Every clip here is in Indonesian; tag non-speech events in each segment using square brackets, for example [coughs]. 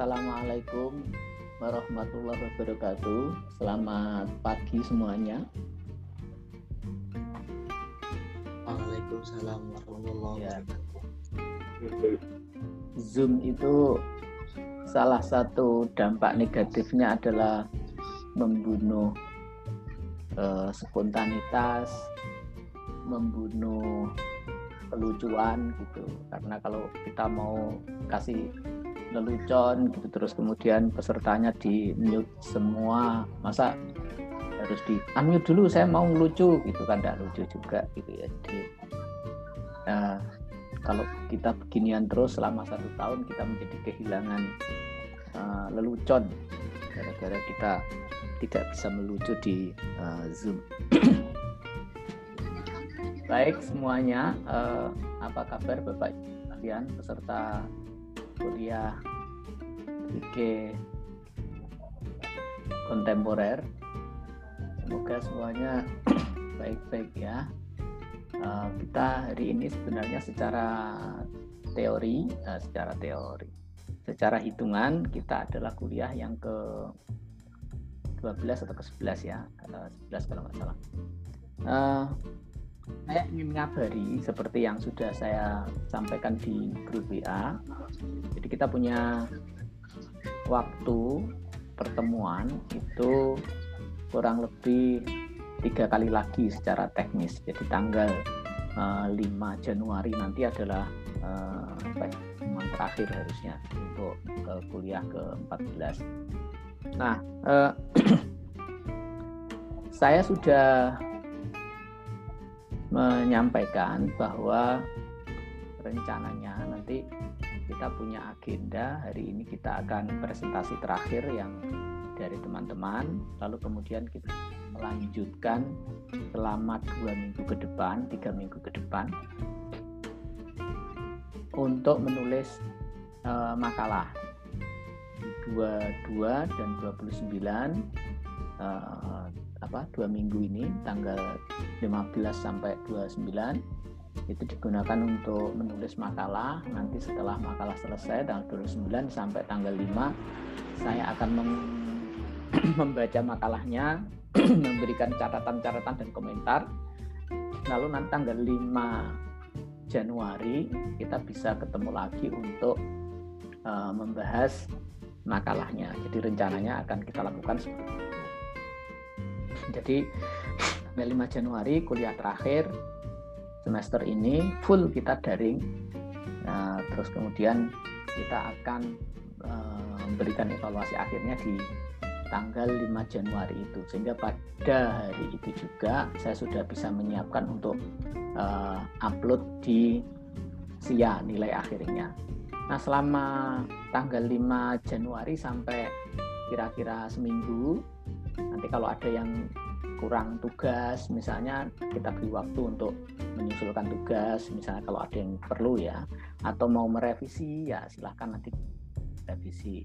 Assalamualaikum warahmatullahi wabarakatuh. Selamat pagi semuanya. Waalaikumsalam warahmatullahi Ya. wabarakatuh. Zoom itu salah satu dampak negatifnya adalah membunuh eh, spontanitas, membunuh kelucuan gitu. Karena kalau kita mau kasih lelucon gitu terus kemudian pesertanya di mute semua, masa harus di unmute dulu saya mau lucu gitu kan tidak lucu juga gitu ya. Jadi eh, kalau kita beginian terus selama satu tahun kita menjadi kehilangan uh, lelucon gara-gara kita tidak bisa melucu di uh, Zoom. [coughs] Baik semuanya, uh, apa kabar Bapak kalian peserta kuliah IK kontemporer? Semoga semuanya [clears throat] baik-baik ya. Uh, kita hari ini sebenarnya secara teori, uh, secara teori, secara hitungan kita adalah kuliah yang ke 12 atau ke 11 ya, uh, 11 kalau nggak salah. Uh, saya ingin mengabari seperti yang sudah saya sampaikan di grup WA. Jadi kita punya waktu pertemuan itu kurang lebih tiga kali lagi secara teknis. Jadi tanggal uh, 5 Januari nanti adalah uh, terakhir harusnya untuk ke kuliah ke-14. Nah, uh, [clears throat] saya sudah menyampaikan bahwa rencananya nanti kita punya agenda. Hari ini kita akan presentasi terakhir yang dari teman-teman. Lalu kemudian kita melanjutkan selama dua minggu ke depan tiga minggu ke depan untuk menulis uh, makalah. 22 dan 29 uh, apa dua minggu ini tanggal 15 sampai 29 itu digunakan untuk menulis makalah. Nanti setelah makalah selesai tanggal 29 sampai tanggal 5 saya akan mem [clears throat] membaca makalahnya [clears throat] memberikan catatan-catatan dan komentar. Lalu nanti tanggal 5 Januari kita bisa ketemu lagi untuk uh, membahas makalahnya. Jadi rencananya akan kita lakukan seperti itu jadi [laughs] tanggal 5 Januari kuliah terakhir semester ini full kita daring. Nah, terus kemudian kita akan uh, memberikan evaluasi akhirnya di tanggal 5 Januari itu. Sehingga pada hari itu juga saya sudah bisa menyiapkan untuk uh, upload di SIA nilai akhirnya. Nah, selama tanggal 5 Januari sampai kira-kira seminggu nanti kalau ada yang kurang tugas misalnya kita beri waktu untuk menyusulkan tugas misalnya kalau ada yang perlu ya atau mau merevisi ya silahkan nanti revisi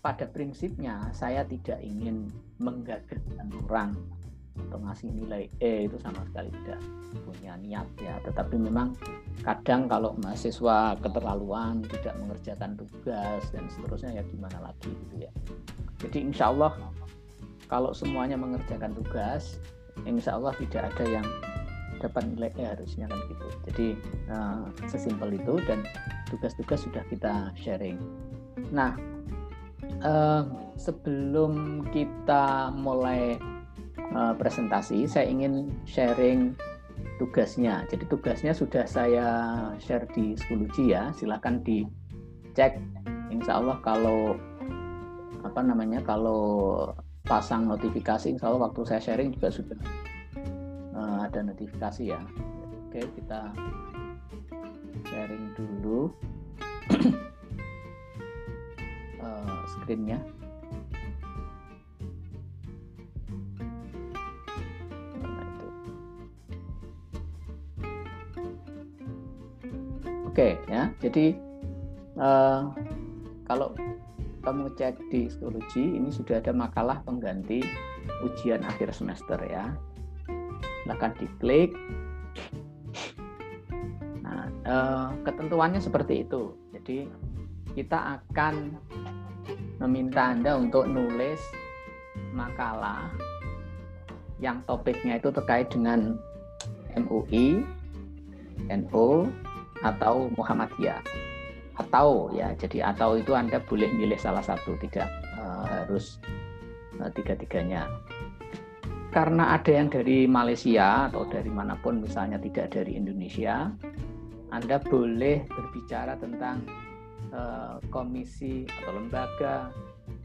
pada prinsipnya saya tidak ingin menggagalkan orang atau ngasih nilai E itu sama sekali tidak punya niat ya. Tetapi memang kadang kalau mahasiswa keterlaluan tidak mengerjakan tugas dan seterusnya ya gimana lagi gitu ya. Jadi insya Allah kalau semuanya mengerjakan tugas, insya Allah tidak ada yang dapat nilai E harusnya kan gitu. Jadi uh, sesimpel itu dan tugas-tugas sudah kita sharing. Nah, uh, sebelum kita mulai uh, presentasi, saya ingin sharing tugasnya. Jadi tugasnya sudah saya share di Skuluji ya. Silahkan dicek. Insya Allah kalau apa namanya kalau pasang notifikasi insya Allah waktu saya sharing juga sudah uh, ada notifikasi ya. Oke kita sharing dulu uh, [clears throat] screennya. Nah, oke ya. Jadi uh, kalau kamu cek di psikologi ini sudah ada makalah pengganti ujian akhir semester ya. Silahkan diklik. Nah eh, ketentuannya seperti itu. Jadi kita akan meminta Anda untuk nulis makalah yang topiknya itu terkait dengan MUI, NU, atau Muhammadiyah. Atau ya, jadi atau itu Anda boleh milih salah satu, tidak uh, harus uh, tiga-tiganya. Karena ada yang dari Malaysia atau dari mana pun misalnya tidak dari Indonesia, Anda boleh berbicara tentang Eh, komisi atau lembaga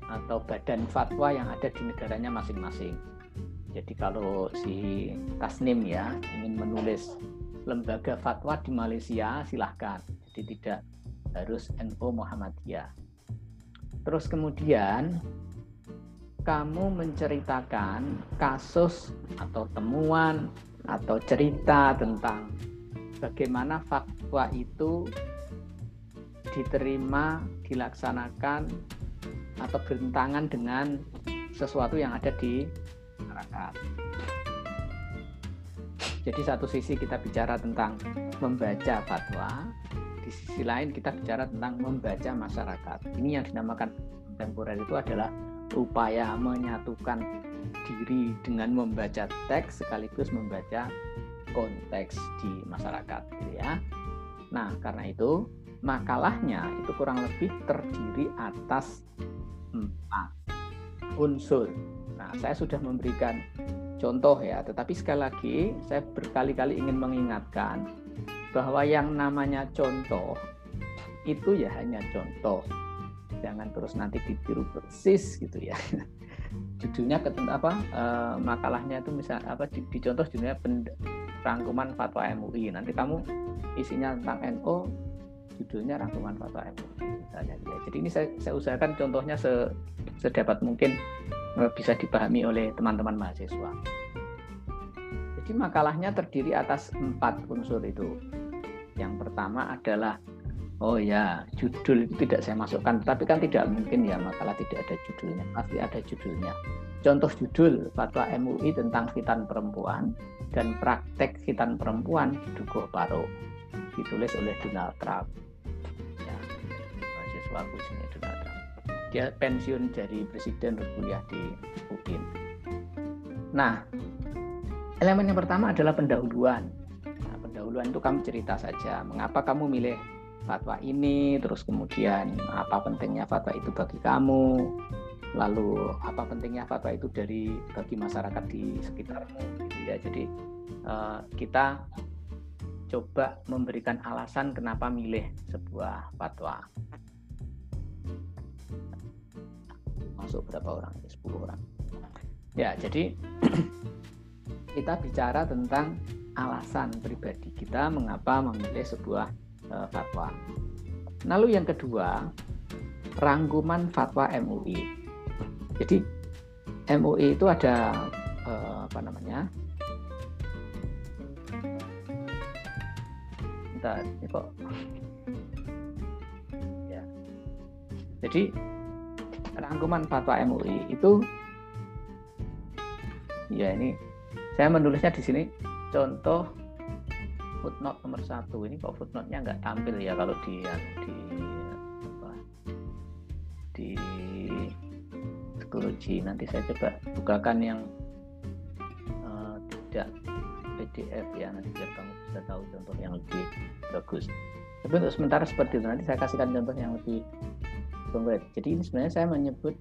atau badan fatwa yang ada di negaranya masing-masing. Jadi kalau si Tasnim ya ingin menulis lembaga fatwa di Malaysia silahkan. Jadi tidak harus NU Muhammadiyah. Terus kemudian kamu menceritakan kasus atau temuan atau cerita tentang bagaimana fatwa itu diterima, dilaksanakan atau bertentangan dengan sesuatu yang ada di masyarakat. Jadi satu sisi kita bicara tentang membaca fatwa, di sisi lain kita bicara tentang membaca masyarakat. Ini yang dinamakan kontemporer itu adalah upaya menyatukan diri dengan membaca teks sekaligus membaca konteks di masyarakat, gitu ya. Nah, karena itu makalahnya itu kurang lebih terdiri atas empat unsur. Nah, saya sudah memberikan contoh ya, tetapi sekali lagi saya berkali-kali ingin mengingatkan bahwa yang namanya contoh itu ya hanya contoh. Jangan terus nanti ditiru persis gitu ya. [laughs] Judulnya apa e, makalahnya itu misal apa di, contoh judulnya rangkuman fatwa MUI. Nanti kamu isinya tentang NO judulnya rangkuman fatwa MUI misalnya ya. Jadi ini saya, saya usahakan contohnya se, sedapat mungkin eh, bisa dipahami oleh teman-teman mahasiswa. Jadi makalahnya terdiri atas empat unsur itu. Yang pertama adalah oh ya judul itu tidak saya masukkan, tapi kan tidak mungkin ya makalah tidak ada judulnya, pasti ada judulnya. Contoh judul fatwa MUI tentang khitan perempuan dan praktek khitan perempuan Dukuh Paro ditulis oleh Donald Trump selaku sini Donald Trump. Dia pensiun dari presiden berkuliah di UIN. Nah, elemen yang pertama adalah pendahuluan. Pendahuluan itu kamu cerita saja, mengapa kamu milih fatwa ini, terus kemudian apa pentingnya fatwa itu bagi kamu, lalu apa pentingnya fatwa itu dari bagi masyarakat di sekitarmu, gitu ya. Jadi uh, kita coba memberikan alasan kenapa milih sebuah fatwa. masuk berapa orang? 10 orang. Ya, jadi [clears throat] kita bicara tentang alasan pribadi kita mengapa memilih sebuah uh, fatwa. Lalu yang kedua, rangkuman fatwa MUI. Jadi MUI itu ada uh, apa namanya? Bentar, ini kok. Ya. Jadi rangkuman fatwa MUI itu ya ini saya menulisnya di sini contoh footnote nomor satu. Ini kok footnote-nya nggak tampil ya kalau di di apa? Di psikologi nanti saya coba bukakan yang uh, tidak PDF ya. Nanti biar kamu bisa tahu contoh yang lebih bagus. Tapi untuk sementara seperti itu. Nanti saya kasihkan contoh yang lebih konkret. Jadi ini sebenarnya saya menyebut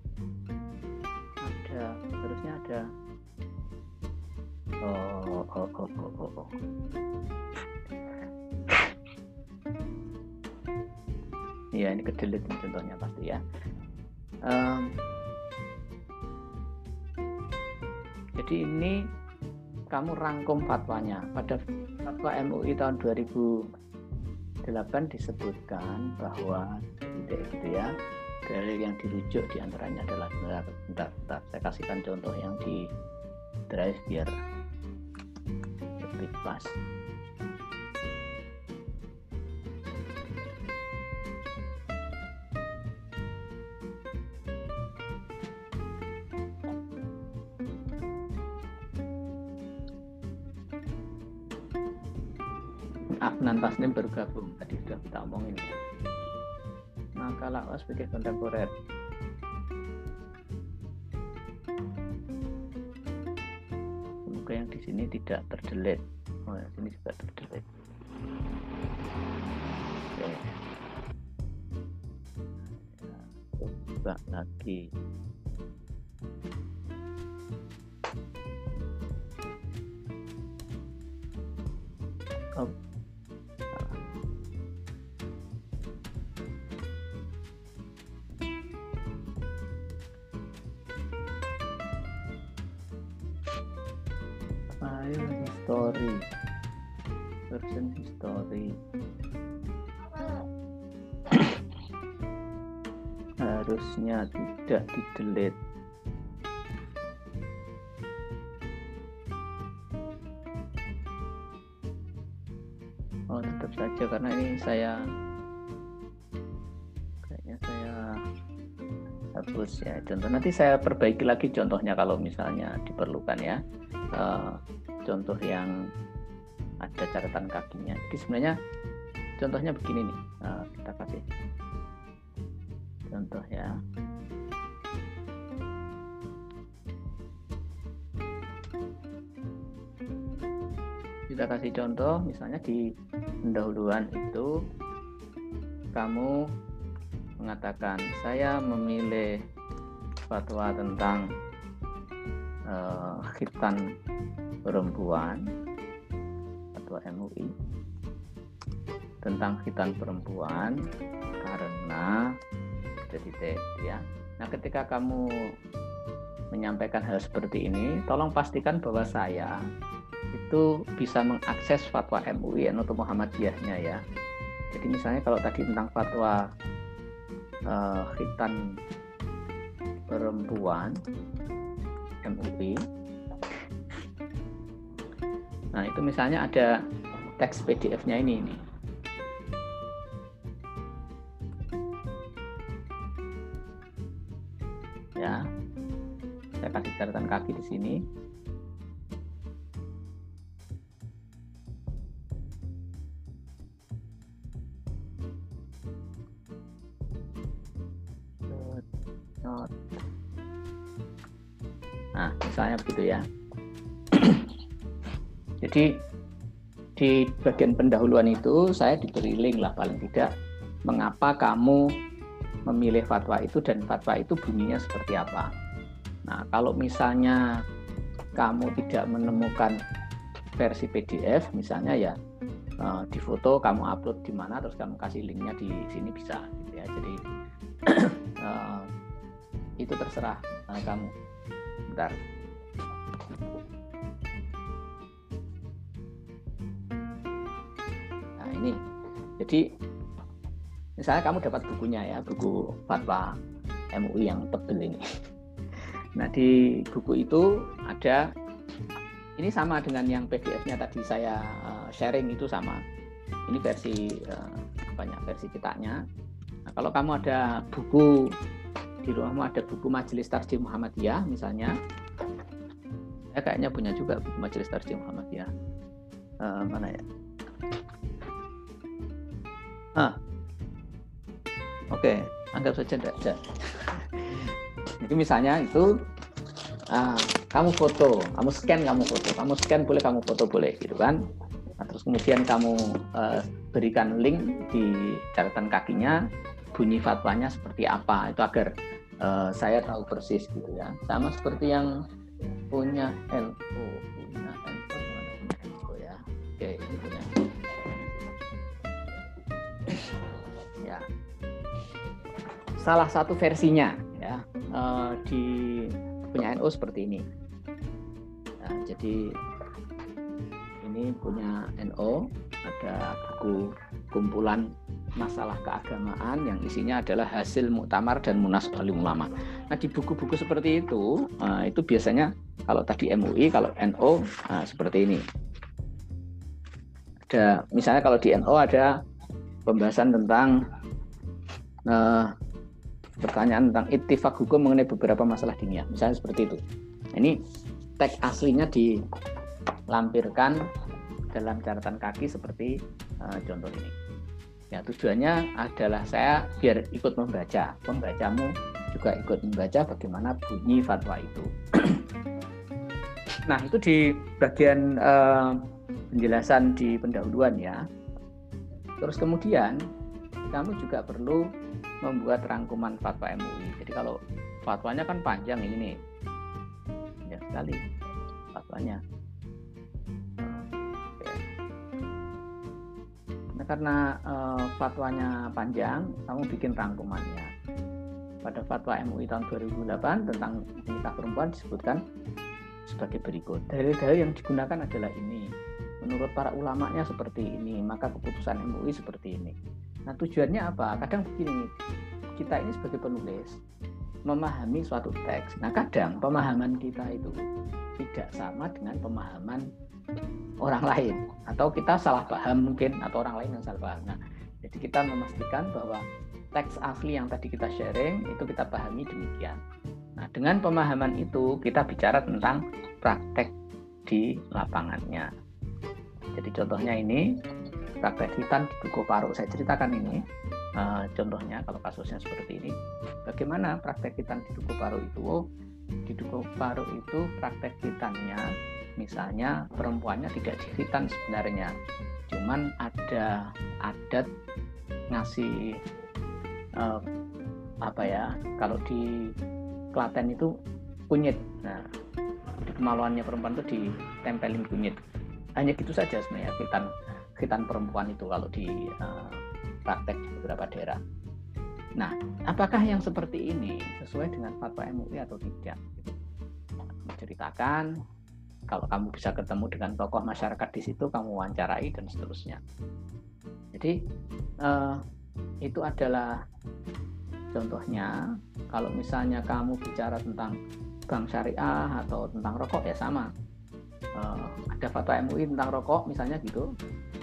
ada harusnya ada oh oh oh oh oh, ya ini kedelit contohnya pasti ya. Um, jadi ini kamu rangkum fatwanya. Pada fatwa MUI tahun 2008 disebutkan bahwa tidak gitu ya dalil yang dirujuk di antaranya adalah bentar, bentar, bentar. saya kasihkan contoh yang di drive biar dari Aknan Afnan Taslim bergabung. Tadi sudah kita omongin. Ya. Maka lawas sebagai kontemporer semoga yang di sini tidak terdelete yang sini juga terdelete oke. Ya, coba lagi history harusnya tidak di delete oh tetap saja karena ini saya kayaknya saya hapus ya. Contoh nanti saya perbaiki lagi contohnya kalau misalnya diperlukan ya. Eh, contoh yang ada catatan kakinya. Jadi sebenarnya contohnya begini nih. Eh, kita kasih contoh ya. Kita kasih contoh misalnya di pendahuluan itu kamu mengatakan saya memilih fatwa tentang eh, khitan perempuan atau MUI tentang khitan perempuan karena titik ya. Nah, ketika kamu menyampaikan hal seperti ini, tolong pastikan bahwa saya itu bisa mengakses fatwa MUI atau Muhammadiyahnya ya. Jadi misalnya kalau tadi tentang fatwa eh, khitan perempuan MUI. Nah, itu misalnya ada teks PDF-nya ini nih. Ya. Saya kasih catatan kaki di sini. Bagian pendahuluan itu saya diberi link lah paling tidak mengapa kamu memilih fatwa itu dan fatwa itu bunyinya seperti apa. Nah, kalau misalnya kamu tidak menemukan versi PDF misalnya ya eh, di foto kamu upload di mana terus kamu kasih linknya di sini bisa gitu ya. Jadi [clears throat] eh, itu terserah eh, kamu. Bentar. Ini. Jadi misalnya kamu dapat bukunya ya, buku fatwa MUI yang tebel ini. [laughs] Nah, di buku itu ada ini sama dengan yang PDF-nya tadi saya eh, sharing itu sama. Ini versi eh, banyak versi cetaknya. Nah, kalau kamu ada buku di rumahmu ada buku Majelis Tarjih Muhammadiyah misalnya, saya kayaknya punya juga buku Majelis Tarjih Muhammadiyah. Eh, mana ya? Ah, oke, anggap saja tidak. Jadi misalnya itu ah, kamu foto, kamu scan kamu foto, kamu scan boleh kamu foto boleh gitu kan. Nah, terus kemudian kamu eh, berikan link di catatan kakinya bunyi fatwanya seperti apa itu agar eh, saya tahu persis gitu ya. Sama seperti yang punya NU, punya NU, punya NU ya. Oke, ini punya. Salah satu versinya ya eh, di punya NU seperti ini. Nah, jadi ini punya NO ada buku kumpulan masalah keagamaan yang isinya adalah hasil muktamar dan munas alim ulama. Nah di buku-buku seperti itu eh, itu biasanya kalau tadi MUI kalau NO nah, seperti ini. Ada misalnya kalau di NO ada pembahasan tentang eh, pertanyaan tentang ittifak hukum mengenai beberapa masalah dunia, misalnya seperti itu. Nah, ini teks aslinya dilampirkan dalam catatan kaki seperti uh, contoh ini. Ya tujuannya adalah saya biar ikut membaca, pembacamu juga ikut membaca bagaimana bunyi fatwa itu. [clears throat] Nah, itu di bagian uh, penjelasan di pendahuluan ya. Terus kemudian kamu juga perlu membuat rangkuman fatwa MUI. Jadi kalau fatwanya kan panjang ini nih. Ya sekali fatwanya. Nah, karena uh, fatwanya panjang, kamu bikin rangkumannya. Pada fatwa MUI tahun 2008 tentang nikah perempuan disebutkan sebagai berikut. Dalil-dalil yang digunakan adalah ini. Menurut para ulamanya seperti ini, maka keputusan MUI seperti ini. Nah tujuannya apa? Kadang begini, kita ini sebagai penulis memahami suatu teks. Nah kadang pemahaman kita itu tidak sama dengan pemahaman orang lain atau kita salah paham mungkin atau orang lain yang salah paham. Nah, jadi kita memastikan bahwa teks asli yang tadi kita sharing itu kita pahami demikian. Nah, dengan pemahaman itu kita bicara tentang praktek di lapangannya. Jadi contohnya ini hitan di Duku Paru. Saya ceritakan ini uh, contohnya kalau kasusnya seperti ini. Bagaimana praktek hitan di Duku Paru itu? Oh, di Duku Paru itu praktek hitannya misalnya perempuannya tidak dihitan sebenarnya. Cuman ada adat ngasih uh, apa ya? Kalau di Klaten itu kunyit. Nah, di kemaluannya perempuan itu ditempelin kunyit. Hanya gitu saja sebenarnya hitan khitan perempuan itu kalau di uh, praktek di beberapa daerah. Nah, apakah yang seperti ini sesuai dengan fatwa MUI atau tidak? Menceritakan kalau kamu bisa ketemu dengan tokoh masyarakat di situ, kamu wawancarai dan seterusnya. Jadi uh, itu adalah contohnya. Kalau misalnya kamu bicara tentang bank syariah atau tentang rokok ya sama. Uh, ada fatwa MUI tentang rokok misalnya gitu.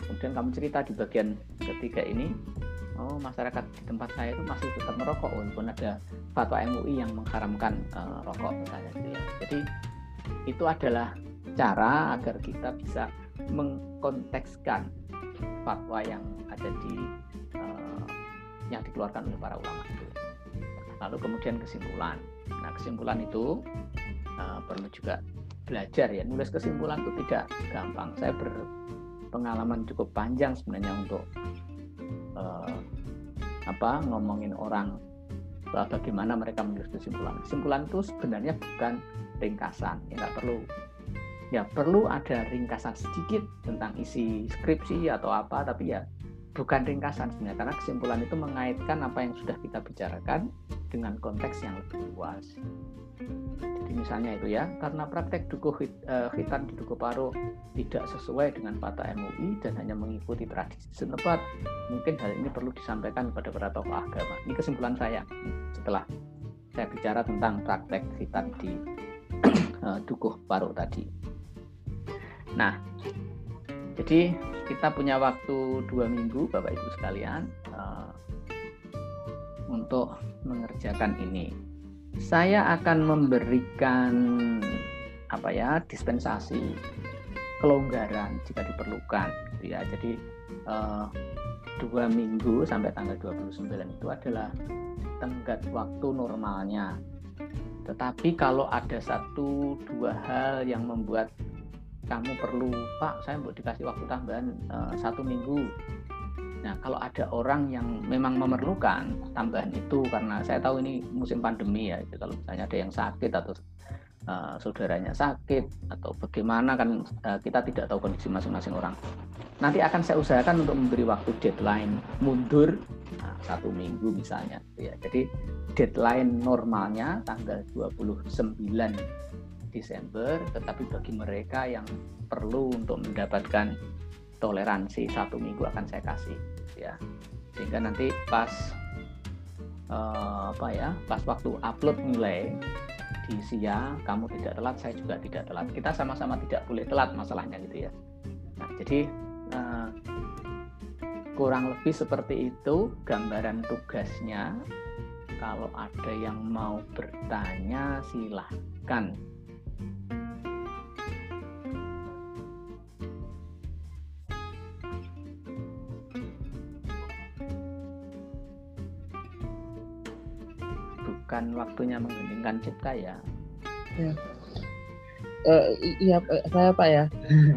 Kemudian kamu cerita di bagian ketiga ini oh masyarakat di tempat saya itu masih tetap merokok walaupun ada fatwa MUI yang mengharamkan uh, rokok misalnya gitu ya. Jadi itu adalah cara agar kita bisa mengkontekskan fatwa yang ada di uh, yang dikeluarkan oleh para ulama itu. Lalu kemudian kesimpulan. Nah kesimpulan itu uh, perlu juga belajar ya nulis kesimpulan itu tidak gampang saya ber pengalaman cukup panjang sebenarnya untuk uh, apa ngomongin orang bagaimana mereka menulis kesimpulan. Kesimpulan itu sebenarnya bukan ringkasan, ya nggak perlu. Ya perlu ada ringkasan sedikit tentang isi skripsi atau apa, tapi ya bukan ringkasan sebenarnya karena kesimpulan itu mengaitkan apa yang sudah kita bicarakan dengan konteks yang lebih luas. Jadi misalnya itu ya, karena praktek dukuh hit, uh, hitan di Dukuh Paro tidak sesuai dengan fatwa MUI dan hanya mengikuti tradisi setempat, mungkin hal ini perlu disampaikan kepada para tokoh agama. Ini kesimpulan saya setelah saya bicara tentang praktek hitan di uh, [clears throat] Dukuh Paro tadi. Nah, jadi kita punya waktu dua minggu, Bapak Ibu sekalian, uh, untuk mengerjakan ini saya akan memberikan apa ya dispensasi kelonggaran jika diperlukan gitu ya. Jadi uh, dua minggu sampai tanggal 29 itu adalah tenggat waktu normalnya. Tetapi kalau ada satu dua hal yang membuat kamu perlu Pak saya mau dikasih waktu tambahan uh, satu minggu Nah, kalau ada orang yang memang memerlukan tambahan itu karena saya tahu ini musim pandemi ya, itu kalau misalnya ada yang sakit atau uh, saudaranya sakit atau bagaimana kan uh, kita tidak tahu kondisi masing-masing orang. Nanti akan saya usahakan untuk memberi waktu deadline mundur nah, satu minggu misalnya. Ya, jadi deadline normalnya tanggal 29 Desember, tetapi bagi mereka yang perlu untuk mendapatkan toleransi satu minggu akan saya kasih ya. Sehingga nanti pas uh, apa ya pas waktu upload mulai di siang kamu tidak telat saya juga tidak telat. Kita sama-sama tidak boleh telat masalahnya gitu ya. Nah jadi uh, kurang lebih seperti itu gambaran tugasnya. Kalau ada yang mau bertanya silahkan bukan waktunya mengheningkan cipta ya. ya. eh, iya eh, saya Pak ya.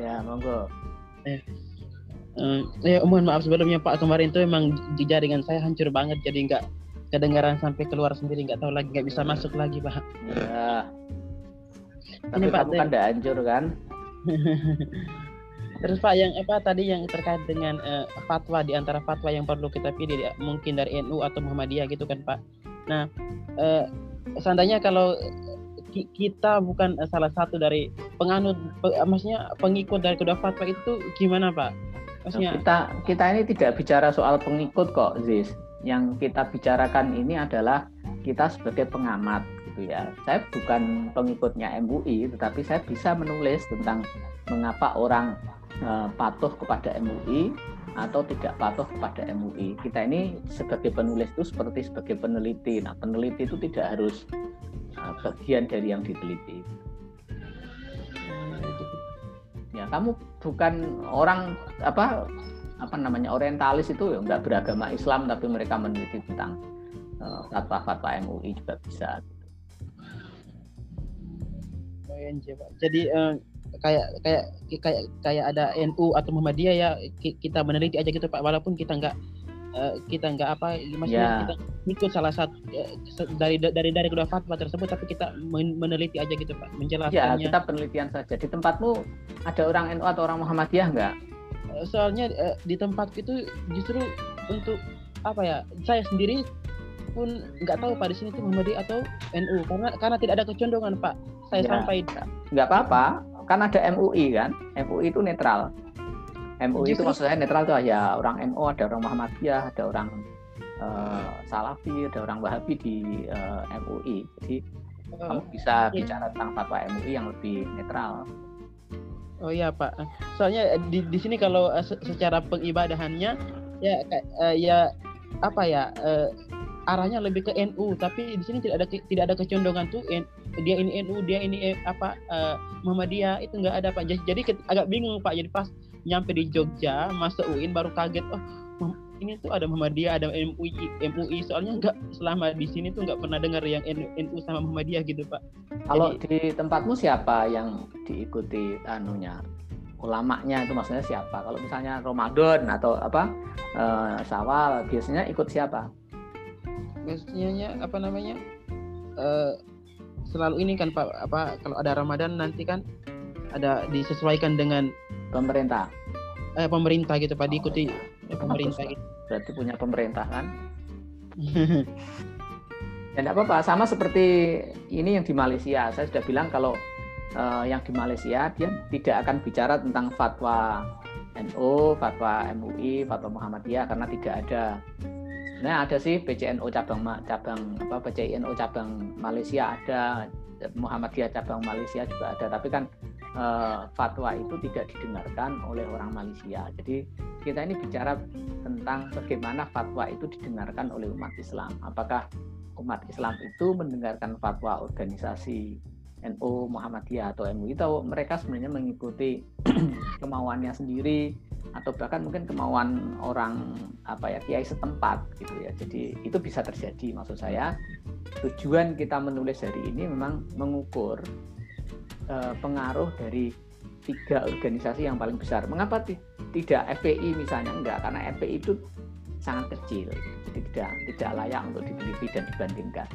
Ya, monggo. Eh, ya mohon maaf sebelumnya Pak kemarin tuh emang di jaringan saya hancur banget jadi nggak kedengaran sampai keluar sendiri nggak tahu lagi nggak bisa masuk lagi Pak. Ya. Tapi Ini, Pak, kan udah hancur kan? [laughs] Terus Pak yang apa tadi yang terkait dengan eh, fatwa di antara fatwa yang perlu kita pilih ya, mungkin dari NU atau Muhammadiyah gitu kan Pak. Nah, eh, seandainya kalau ki- kita bukan eh, salah satu dari penganut pe- eh, maksudnya pengikut dari kedua fatwa itu gimana Pak? Maksudnya Kita kita ini tidak bicara soal pengikut kok, Ziz. Yang kita bicarakan ini adalah kita sebagai pengamat gitu ya. Saya bukan pengikutnya MUI, tetapi saya bisa menulis tentang mengapa orang eh, patuh kepada MUI atau tidak patuh kepada MUI. Kita ini sebagai penulis itu seperti sebagai peneliti. Nah, peneliti itu tidak harus eh, bagian dari yang diteliti. ya kamu bukan orang apa apa namanya orientalis itu ya nggak beragama Islam tapi mereka meneliti tentang eh, fatwa-fatwa MUI juga bisa. Jadi eh, kayak kayak kayak kayak ada NU atau Muhammadiyah ya ki- kita meneliti aja gitu Pak. Walaupun kita nggak eh, kita nggak apa maksudnya Ya. kita ikut salah satu eh, dari dari dari kedua fatwa tersebut tapi kita men- meneliti aja gitu Pak. Ya menjelaskannya kita penelitian saja. Di tempatmu ada orang NU atau orang Muhammadiyah nggak? Eh, soalnya di tempat itu justru untuk apa ya saya sendiri pun nggak tahu Pak di sini tuh Muhammadiyah atau NU karena karena tidak ada kecondongan Pak. Saya Ya. sampai nggak apa-apa kan ada MUI kan? MUI itu netral. MUI itu maksud saya netral tuh ya orang NU ada orang Muhammadiyah ada orang eh, Salafi ada orang Wahabi di eh, MUI jadi eh, kamu bisa Iya. bicara tentang fatwa MUI yang lebih netral. Oh iya Pak, soalnya eh, di di sini kalau se- secara pengibadahannya ya ya apa ya arahnya lebih ke NU, tapi di sini tidak ada tidak ada kecondongan tuh dia ini NU, dia ini eh, apa eh, Muhammadiyah itu nggak ada Pak. Jadi, jadi agak bingung Pak. Jadi pas nyampe di Jogja masuk UIN baru kaget oh ini tuh ada Muhammadiyah, ada MUI, MUI. Soalnya nggak selama di sini tuh nggak pernah dengar yang NU, sama Muhammadiyah gitu Pak. Kalau di tempatmu siapa yang diikuti anunya ulamanya itu maksudnya siapa? Kalau misalnya Ramadan atau apa eh, Syawal biasanya ikut siapa? Biasanya apa namanya eh selalu ini kan pak apa kalau ada Ramadan nanti kan ada disesuaikan dengan Pemerintah. eh, pemerintah gitu pak diikuti Oh, oleh pemerintah bagus, gitu. Berarti punya pemerintah kan? [laughs] Ya tidak apa-apa. Sama seperti ini yang di Malaysia. Saya sudah bilang kalau eh, yang di Malaysia dia tidak akan bicara tentang fatwa NU, fatwa MUI, fatwa Muhammadiyah karena tidak ada. Sebenarnya ada sih PCNO cabang cabang apa PCNO cabang Malaysia ada, Muhammadiyah cabang Malaysia juga ada. Tapi kan eh, fatwa itu tidak didengarkan oleh orang Malaysia. Jadi kita ini bicara tentang bagaimana fatwa itu didengarkan oleh umat Islam. Apakah umat Islam itu mendengarkan fatwa organisasi NU, Muhammadiyah atau MUI atau mereka sebenarnya mengikuti [clears throat] kemauannya sendiri atau bahkan mungkin kemauan orang apa ya kiai setempat gitu ya. Jadi itu bisa terjadi maksud saya. Tujuan kita menulis hari ini memang mengukur eh, pengaruh dari tiga organisasi yang paling besar. Mengapa ti- tidak FPI misalnya enggak? Karena FPI itu sangat kecil, jadi tidak tidak layak untuk diteliti dan dibandingkan.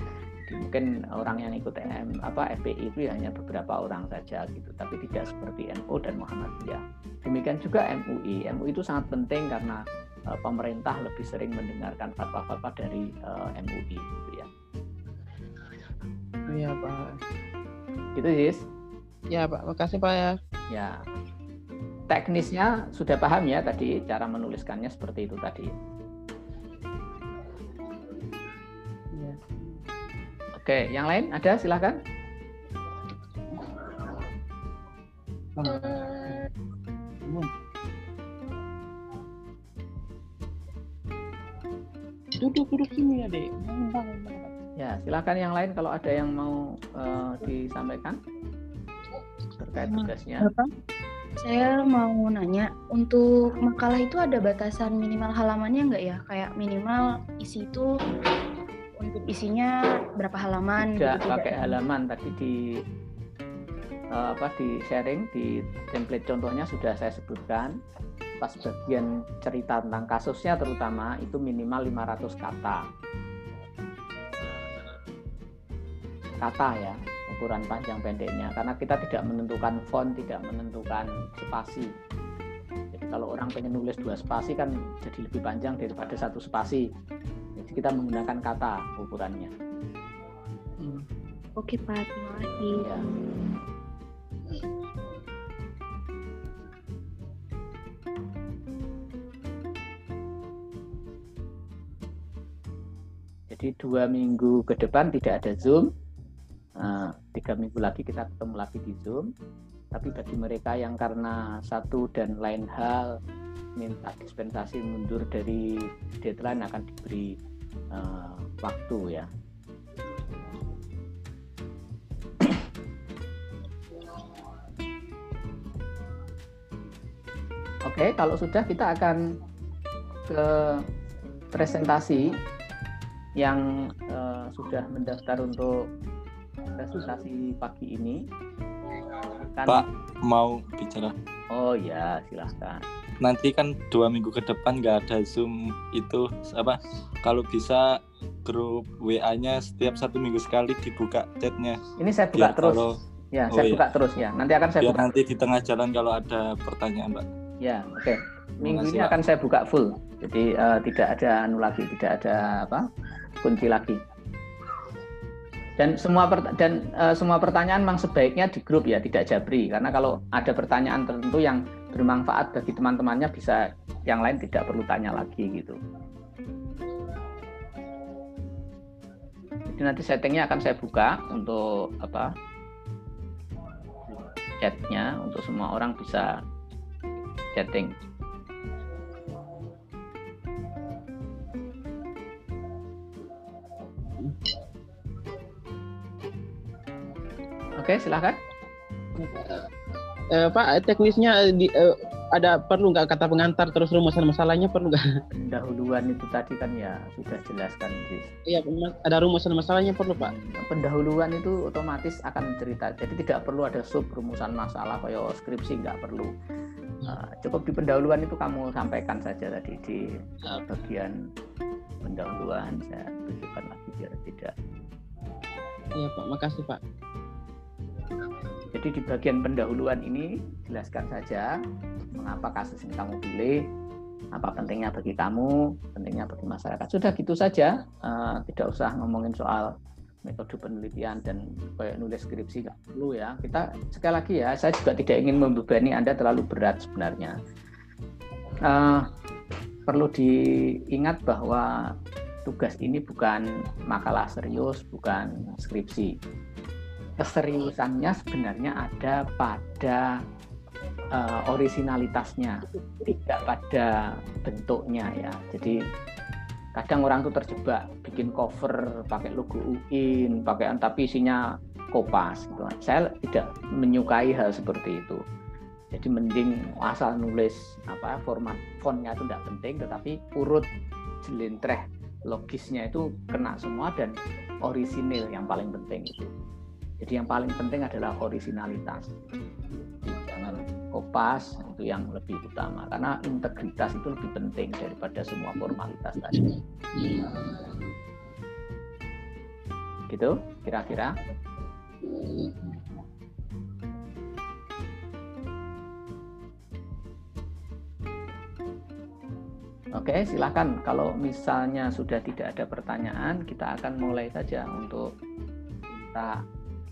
Mungkin orang yang ikut M, apa FPI itu ya hanya beberapa orang saja gitu, tapi tidak seperti NU dan Muhammadiyah. Demikian juga MUI. MUI itu sangat penting karena eh, pemerintah lebih sering mendengarkan fatwa-fatwa dari eh, MUI gitu ya. iya pak Gitu sih. ya pak makasih pak ya Ya. Teknisnya sudah paham ya tadi cara menuliskannya seperti itu tadi. Oke, yang lain ada silahkan. duduk duduk sini ya dek. Ya, silahkan yang lain kalau ada yang mau eh, disampaikan terkait tugasnya. Bapak, saya mau nanya, untuk makalah itu ada batasan minimal halamannya nggak ya? Kayak minimal isi itu untuk isinya berapa halaman? Tidak gitu, pakai halaman tadi di eh, apa di sharing di template contohnya sudah saya sebutkan. Pas bagian cerita tentang kasusnya terutama itu minimal 500 kata. Kata ya ukuran panjang pendeknya. Karena kita tidak menentukan font tidak menentukan spasi. Jadi kalau orang pengen nulis dua spasi kan jadi lebih panjang daripada satu spasi jadi kita menggunakan kata ukurannya Hmm. Oke Pak, terima kasih. ya. Jadi dua minggu ke depan tidak ada Zoom, Nah, tiga minggu lagi kita ketemu lagi di Zoom. Tapi bagi mereka yang karena satu dan lain hal minta dispensasi mundur dari deadline akan diberi eh, waktu ya. [coughs] Oke, kalau sudah kita akan ke presentasi yang eh, sudah mendaftar untuk presentasi pagi ini. Kan- Pak. Mau bicara. Oh ya, silahkan. Nanti kan dua minggu ke depan nggak ada zoom itu apa? Kalau bisa grup WA-nya setiap satu minggu sekali dibuka chatnya. Ini saya buka Biar terus. kalau Ya, Oh, saya iya. buka terus ya. Nanti akan saya biar buka. nanti di tengah jalan kalau ada pertanyaan, Pak. Ya, oke. Minggu kasih, ini akan saya buka full. Jadi eh, tidak ada anu lagi, tidak ada apa? kunci lagi. Dan semua dan eh, semua pertanyaan memang sebaiknya di grup ya, tidak jabri. Karena kalau ada pertanyaan tertentu yang bermanfaat bagi teman-temannya bisa yang lain tidak perlu tanya lagi gitu. Jadi nanti settingnya akan saya buka untuk apa? chatnya untuk semua orang bisa chatting. Oke, silahkan. Eh, Pak, teknisnya di, eh, ada perlu nggak kata pengantar terus rumusan masalahnya perlu nggak? [laughs] Pendahuluan itu tadi kan ya sudah jelaskan, Riz. Iya, ada rumusan masalahnya perlu Pak. Pendahuluan itu otomatis akan cerita. Jadi tidak perlu ada sub rumusan masalah kayak skripsi nggak perlu. Uh, cukup di pendahuluan itu kamu sampaikan saja tadi di uh, bagian pendahuluan saya tunjukkan lagi biar tidak Iya Pak, makasih Pak. Jadi di bagian pendahuluan ini jelaskan saja mengapa kasus ini kamu pilih, apa pentingnya bagi kamu, pentingnya bagi masyarakat. Sudah gitu saja, eh, tidak usah ngomongin soal metode penelitian dan kayak nulis skripsi nggak perlu ya. Kita sekali lagi ya, saya juga tidak ingin membebani Anda terlalu berat sebenarnya. Eh, perlu diingat bahwa tugas ini bukan makalah serius, bukan skripsi keseriusannya sebenarnya ada pada eh, originalitasnya, tidak pada bentuknya ya. Jadi kadang orang tuh terjebak bikin cover pakai logo UIN, pakai tapi isinya kopas gitu. Saya tidak menyukai hal seperti itu. Jadi mending asal nulis apa format fontnya itu tidak penting, tetapi urut jelentreh logisnya itu kena semua dan orisinil yang paling penting itu. Jadi yang paling penting adalah originalitas. Jangan kopas itu yang lebih utama karena integritas itu lebih penting daripada semua formalitas tadi. Gitu kira-kira. Oke, silakan. Kalau misalnya sudah tidak ada pertanyaan, kita akan mulai saja untuk minta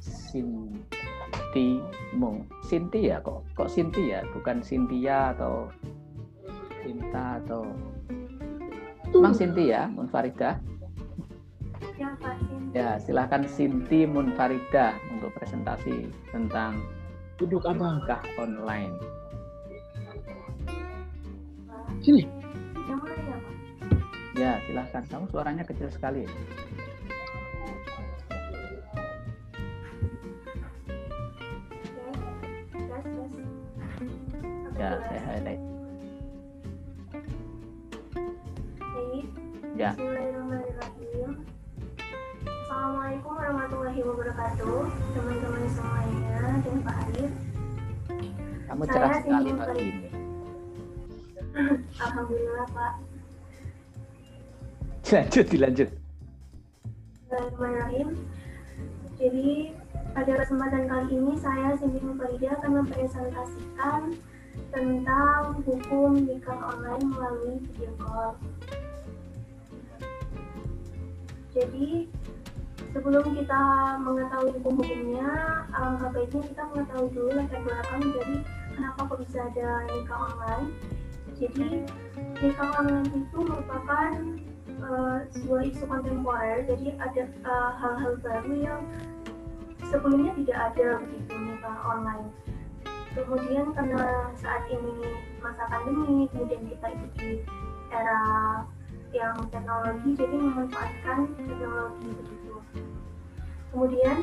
Sinti Mung. Sinti ya kok? Kok Sinti ya? Bukan Sintia atau Sinta atau Emang Sinti ya? Ya, Pak Sinti. Ya, silakan Sinti Munfaridah untuk presentasi tentang Duduk Abang. nikah online. Sini. Ya, Pak? Ya, silahkan. Kamu suaranya kecil sekali. Ya, saya highlight. Baik. Ya. Bismillahirrahmanirrahim. Assalamualaikum warahmatullahi wabarakatuh, teman-teman semuanya dan Pak Arif. Kamu Saya cerah sekali pagi beri- ini. [laughs] Alhamdulillah Pak. Lanjut, dilanjut. Bismillahirrahmanirrahim. Jadi pada kesempatan kali ini saya Cindy Mufarida akan mempresentasikan tentang hukum nikah online melalui video call. Jadi sebelum kita mengetahui hukum-hukumnya, alangkah baiknya kita mengetahui dulu latar belakang dari kenapa kok bisa ada nikah online. Jadi nikah online itu merupakan eh, sebuah isu kontemporer, jadi ada eh, hal-hal baru yang sebelumnya tidak ada begitu nikah online. Kemudian karena saat ini masa pandemi, kemudian kita itu di era yang teknologi, jadi memanfaatkan teknologi begitu. Kemudian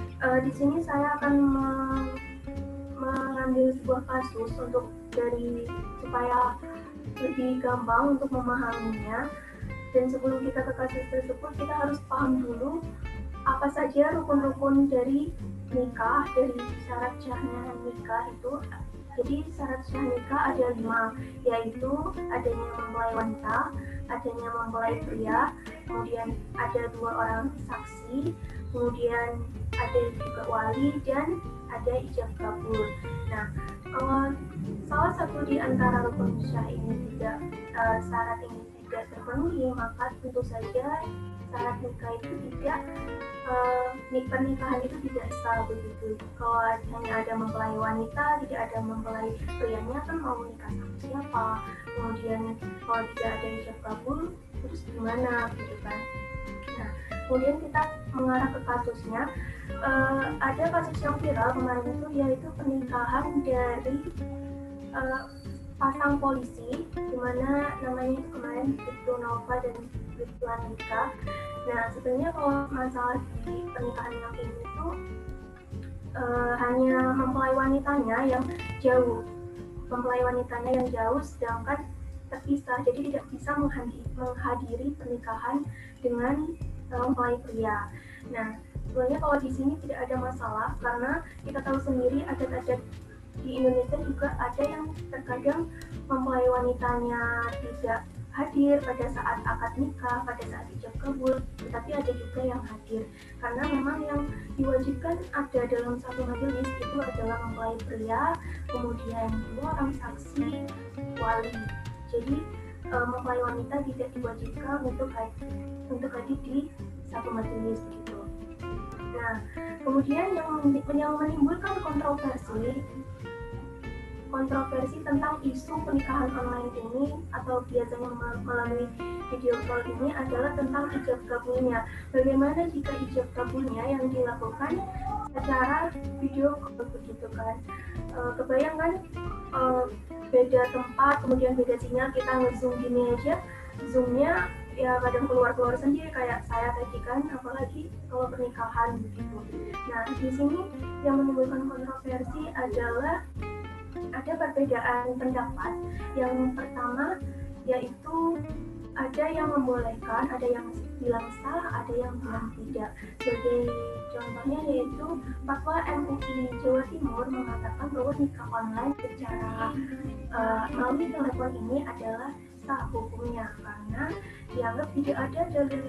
eh, di sini saya akan me- mengambil sebuah kasus untuk dari supaya lebih gampang untuk memahaminya. Dan sebelum kita ke kasus tersebut, kita harus paham dulu apa saja rukun-rukun dari nikah, dari syarat syahnya nikah itu. Jadi syarat syah nikah ada lima, yaitu adanya mempelai wanita, adanya mempelai pria, kemudian ada dua orang saksi, kemudian ada juga wali dan ada ijab kabul. Nah, kalau salah satu di antara rukun syah ini tidak eh, syarat ini tidak terpenuhi, maka tentu saja syarat nikah itu tidak nik- pernikahan itu tidak sah begitu. Kalau hanya ada mempelai wanita, tidak ada mempelai prianya kan mau nikah sama siapa? Kemudian kalau tidak ada ijab kabul, terus gimana gitu kan? Nah, kemudian kita mengarah ke kasusnya. Eh, ada kasus yang viral kemarin itu yaitu pernikahan dari eh, pasang polisi di mana namanya itu kemarin Ibtu Nova dan Ibtu Andika. Nah sebenarnya kalau masalah di pernikahan yang ini itu eh, hanya mempelai wanitanya yang jauh, mempelai wanitanya yang jauh sedangkan terpisah jadi tidak bisa menghadiri, menghadiri pernikahan dengan eh, mempelai pria. Nah sebenarnya kalau di sini tidak ada masalah karena kita tahu sendiri adat-adat di Indonesia juga ada yang terkadang mempelai wanitanya tidak hadir pada saat akad nikah, pada saat ijab kabul, tetapi ada juga yang hadir karena memang yang diwajibkan ada dalam satu majelis itu adalah mempelai pria, kemudian dua orang saksi, wali. Jadi eh, mempelai wanita tidak diwajibkan untuk hadir untuk hadir di satu majelis gitu. Nah, kemudian yang yang menimbulkan kontroversi kontroversi tentang isu pernikahan online ini atau biasanya me- melalui video call ini adalah tentang ijab kabulnya. Bagaimana jika ijab kabulnya yang dilakukan secara video call begitu kan? Eh, kebayang eh, beda tempat, kemudian beda sinyal kita nge-zoom gini aja, zoomnya ya kadang keluar-keluar sendiri kayak saya tadi kan, apalagi kalau pernikahan begitu. Nah di sini yang menimbulkan kontroversi adalah ada perbedaan pendapat. Yang pertama yaitu ada yang membolehkan, ada yang bilang sah, ada yang bilang tidak. Sebagai contohnya yaitu fatwa MUI Jawa Timur mengatakan bahwa nikah online secara eh, melalui telepon ini adalah sah hukumnya karena dianggap tidak ada dalil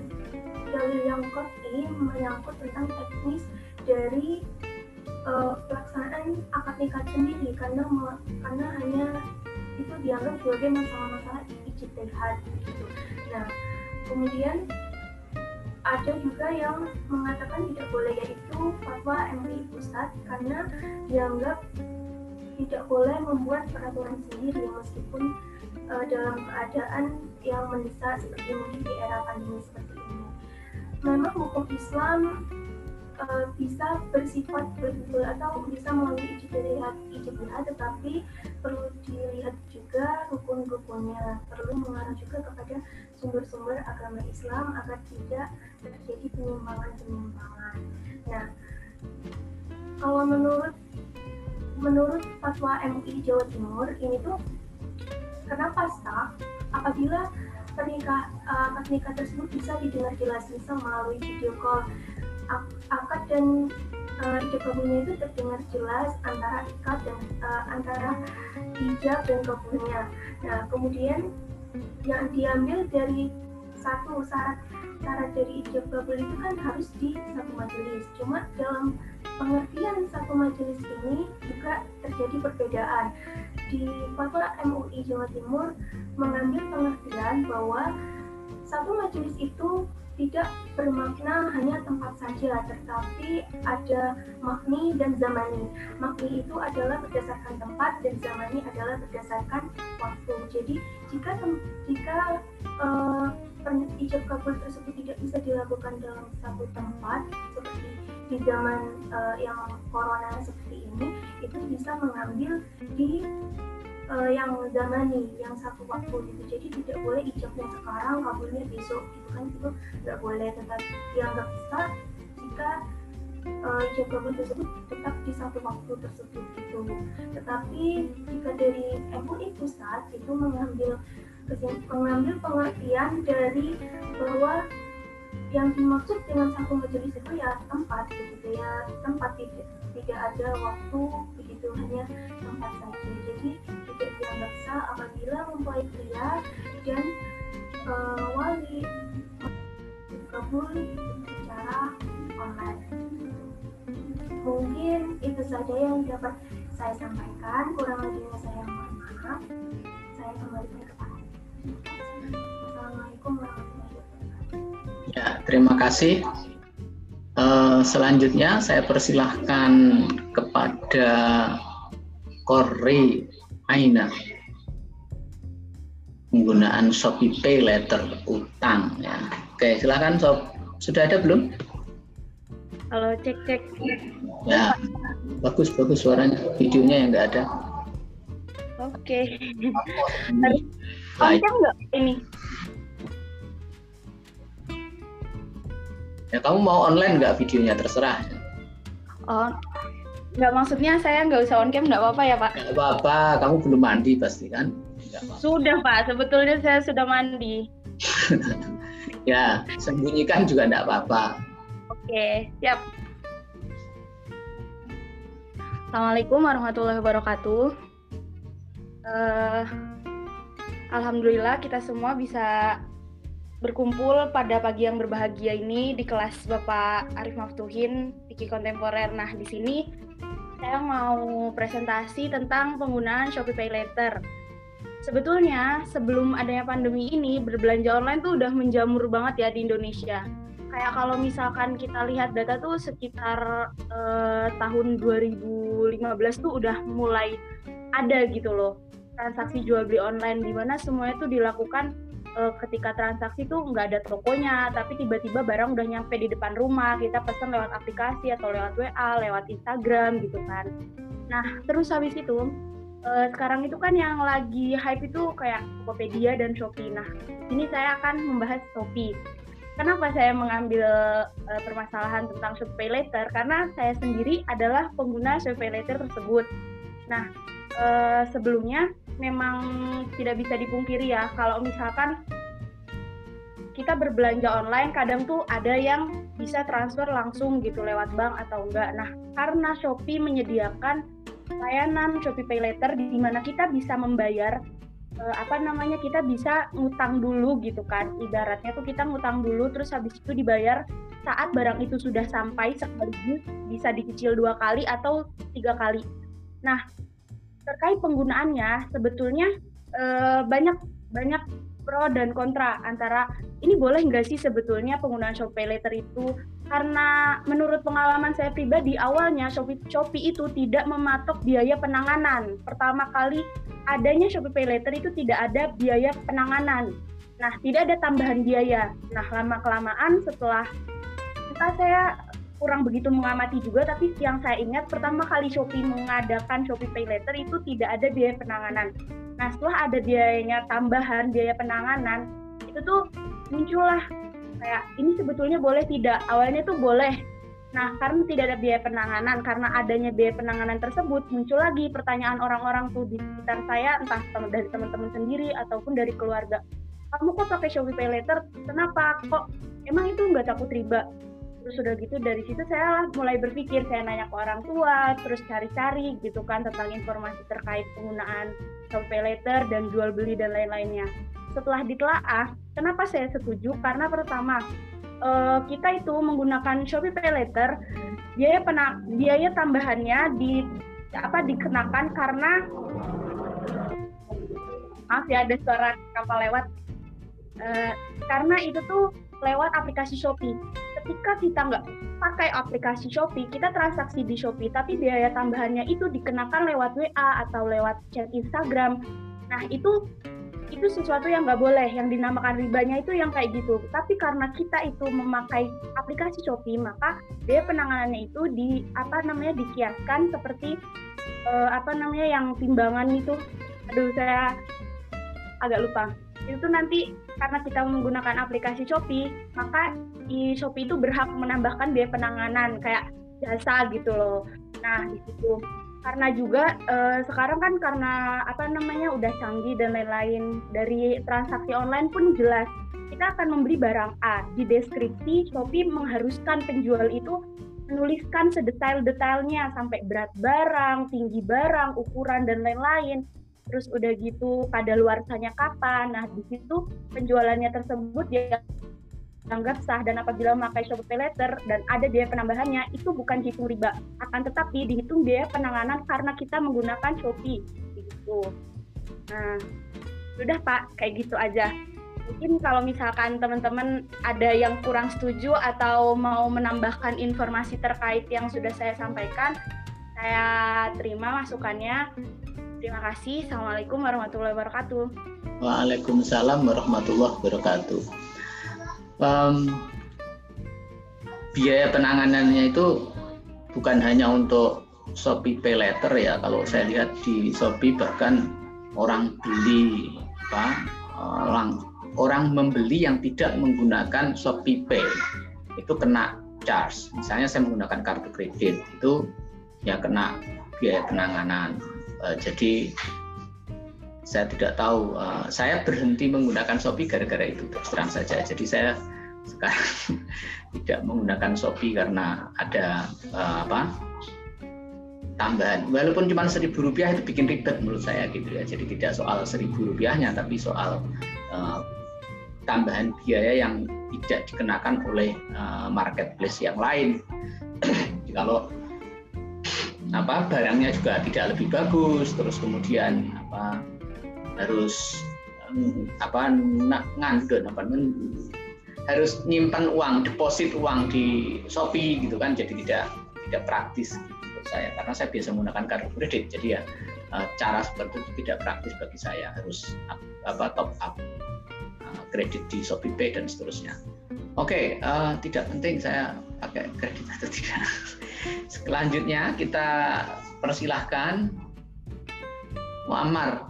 dalil yang kopi menyangkut tentang teknis dari eh, pelaksanaan akad nikah sendiri karena karena hanya itu dianggap sebagai masalah-masalah ijtihad gitu. Nah, kemudian ada juga yang mengatakan tidak boleh yaitu fatwa MUI Pusat karena dianggap tidak boleh membuat peraturan sendiri meskipun eh, dalam keadaan yang mendesak seperti mungkin di era pandemi seperti ini. Memang hukum Islam eh, bisa bersifat betul atau bisa melalui ijtihad ijtihad tetapi perlu dilihat juga rukun-rukunnya. Perlu mengarah juga kepada sumber-sumber agama Islam agar tidak terjadi penyimpangan-penyimpangan. Nah, kalau menurut menurut fatwa MUI Jawa Timur ini tuh kenapa sah? Apabila pernikah nikah tersebut bisa didengar jelas misal melalui video call akad dan uh, ijab kabulnya itu terdengar jelas antara ikat dan uh, antara hijab dan kabulnya. Nah kemudian yang diambil dari satu syarat syarat dari ijab kabul itu kan harus di satu majelis. Cuma dalam pengertian satu majelis ini juga terjadi perbedaan. Di fatwa MUI Jawa Timur mengambil pengertian bahwa satu majelis itu tidak bermakna hanya tempat saja, tetapi ada makni dan zamani. Makni itu adalah berdasarkan tempat dan zamani adalah berdasarkan waktu. Jadi jika jika uh, ijab kabul tersebut tidak bisa dilakukan dalam satu tempat seperti di zaman uh, yang corona seperti ini, itu bisa mengambil di uh, yang zamani yang satu waktu gitu. Jadi tidak boleh ijabnya sekarang kabulnya besok gitu kan. Itu nggak boleh. Tetap dianggap sah jika uh, ijab kabul tersebut tetap di satu waktu tersebut gitu. Tetapi jika dari MUI pusat itu mengambil mengambil pengertian dari bahwa yang dimaksud dengan satu majelis itu ya tempat gitu ya. Tempat tidak tidak ada waktu begitu hanya tempat saja. Jadi tidak dianggap sah apabila mempelai pria dan uh, wali. Kabul secara online. Mungkin itu saja yang dapat saya sampaikan. Kurang lebihnya saya mohon maaf. Saya kembalikan kepada Assalamualaikum warahmatullahi wabarakatuh. Ya terima kasih. Uh, selanjutnya saya persilahkan kepada Kori Aina penggunaan Shopee Pay Letter utang ya. Oke, silakan Sob. Sudah ada belum? Halo, cek cek. Ya, bagus bagus suaranya. Videonya yang nggak ada. Oke. [laughs] Harus Baik. nggak ini? Ya kamu mau online nggak videonya terserah. Oh, nggak maksudnya saya nggak usah on cam nggak apa-apa ya pak? Nggak apa-apa, kamu belum mandi pasti kan? Apa -apa. Sudah pak, sebetulnya saya sudah mandi. [laughs] ya, sembunyikan juga nggak apa-apa. Oke, siap. Assalamualaikum warahmatullahi wabarakatuh. Uh, Alhamdulillah kita semua bisa berkumpul pada pagi yang berbahagia ini di kelas Bapak Arif Maftuhin Fikih Kontemporer. Nah, di sini saya mau presentasi tentang penggunaan Shopee Pay Later. Sebetulnya sebelum adanya pandemi ini berbelanja online tuh udah menjamur banget ya di Indonesia. Kayak kalau misalkan kita lihat data tuh sekitar eh, tahun 2015 tuh udah mulai ada gitu loh transaksi jual beli online di mana semuanya tuh dilakukan uh, ketika transaksi tuh nggak ada tokonya, tapi tiba-tiba barang udah nyampe di depan rumah, kita pesan lewat aplikasi atau lewat WA, lewat Instagram gitu kan. Nah, terus habis itu uh, sekarang itu kan yang lagi hype itu kayak Tokopedia dan Shopee. Nah, ini saya akan membahas Shopee. Kenapa saya mengambil uh, permasalahan tentang Shopee Later? Karena saya sendiri adalah pengguna Shopee Later tersebut. Nah, uh, sebelumnya memang tidak bisa dipungkiri ya kalau misalkan kita berbelanja online kadang tuh ada yang bisa transfer langsung gitu lewat bank atau enggak. Nah, karena Shopee menyediakan layanan Shopee Pay Later di mana kita bisa membayar eh, apa namanya kita bisa ngutang dulu gitu kan. Ibaratnya tuh kita ngutang dulu terus habis itu dibayar saat barang itu sudah sampai sekaligus bisa dicicil dua kali atau tiga kali. Nah, terkait penggunaannya sebetulnya uh, banyak banyak pro dan kontra antara ini boleh nggak sih sebetulnya penggunaan Shopee Later itu? Karena menurut pengalaman saya pribadi awalnya Shopee Shopee itu tidak mematok biaya penanganan. Pertama kali adanya Shopee Pay Later itu tidak ada biaya penanganan. Nah tidak ada tambahan biaya. Nah lama kelamaan setelah entah saya kurang begitu mengamati juga tapi yang saya ingat pertama kali Shopee mengadakan Shopee Pay Later itu tidak ada biaya penanganan. Nah setelah ada biayanya tambahan biaya penanganan itu tuh muncullah kayak ini sebetulnya boleh tidak awalnya tuh boleh. Nah karena tidak ada biaya penanganan karena adanya biaya penanganan tersebut muncul lagi pertanyaan orang-orang tuh di sekitar saya entah dari teman-teman sendiri ataupun dari keluarga. Kamu kok pakai Shopee Pay Later? Kenapa? Kok emang itu nggak takut riba? Terus udah gitu dari situ saya mulai berpikir saya nanya ke orang tua terus cari-cari gitu kan tentang informasi terkait penggunaan Shopee Later dan jual beli dan lain-lainnya. Setelah ditelaah kenapa saya setuju? Karena pertama eh, kita itu menggunakan Shopee Pay Later biaya pena, biaya tambahannya di apa dikenakan karena maaf ya ada suara kapal lewat. Eh, karena itu tuh lewat aplikasi Shopee ketika kita nggak pakai aplikasi Shopee, kita transaksi di Shopee, tapi biaya tambahannya itu dikenakan lewat WA atau lewat chat Instagram. Nah itu itu sesuatu yang nggak boleh, yang dinamakan ribanya itu yang kayak gitu. Tapi karena kita itu memakai aplikasi Shopee, maka biaya penanganannya itu di apa namanya dikiaskan seperti uh, apa namanya yang timbangan itu. Aduh saya agak lupa. Itu nanti karena kita menggunakan aplikasi Shopee, maka di Shopee itu berhak menambahkan biaya penanganan kayak jasa gitu loh. Nah, di situ. Karena juga eh, sekarang kan karena apa namanya udah canggih dan lain-lain dari transaksi online pun jelas kita akan membeli barang A. Di deskripsi Shopee mengharuskan penjual itu menuliskan sedetail-detailnya sampai berat barang, tinggi barang, ukuran dan lain-lain terus udah gitu pada luarsanya kapan. Nah, di situ penjualannya tersebut dia anggap sah dan apabila memakai Shopee Letter dan ada biaya penambahannya itu bukan hitung riba akan tetapi dihitung biaya penanganan karena kita menggunakan Shopee gitu. Nah, sudah Pak, kayak gitu aja. Mungkin kalau misalkan teman-teman ada yang kurang setuju atau mau menambahkan informasi terkait yang sudah saya sampaikan, saya terima masukannya. Terima kasih. Assalamualaikum warahmatullahi wabarakatuh. Waalaikumsalam warahmatullahi wabarakatuh. Um, biaya penanganannya itu bukan hanya untuk Shopee Pay Letter ya. Kalau saya lihat di Shopee bahkan orang beli apa orang orang membeli yang tidak menggunakan Shopee Pay itu kena charge. Misalnya saya menggunakan kartu kredit itu ya kena biaya penanganan Uh, jadi saya tidak tahu. Uh, saya berhenti menggunakan Shopee gara-gara itu terus terang saja. Jadi saya sekarang [laughs] tidak menggunakan Shopee karena ada uh, apa tambahan. Walaupun cuma seribu rupiah itu bikin ribet menurut saya gitu ya. Jadi tidak soal seribu rupiahnya, tapi soal uh, tambahan biaya yang tidak dikenakan oleh uh, marketplace yang lain. [clears throat] Kalau apa barangnya juga tidak lebih bagus terus kemudian apa harus apa ngandun apa harus nyimpan uang deposit uang di Shopee gitu kan jadi tidak tidak praktis menurut saya. Karena saya biasa menggunakan kartu kredit jadi ya eh, cara seperti itu tidak praktis bagi saya harus apa top up eh, kredit di Shopee Pay dan seterusnya. Oke okay, uh, eh, tidak penting saya pakai kredit atau tidak Selanjutnya kita persilahkan Muammar.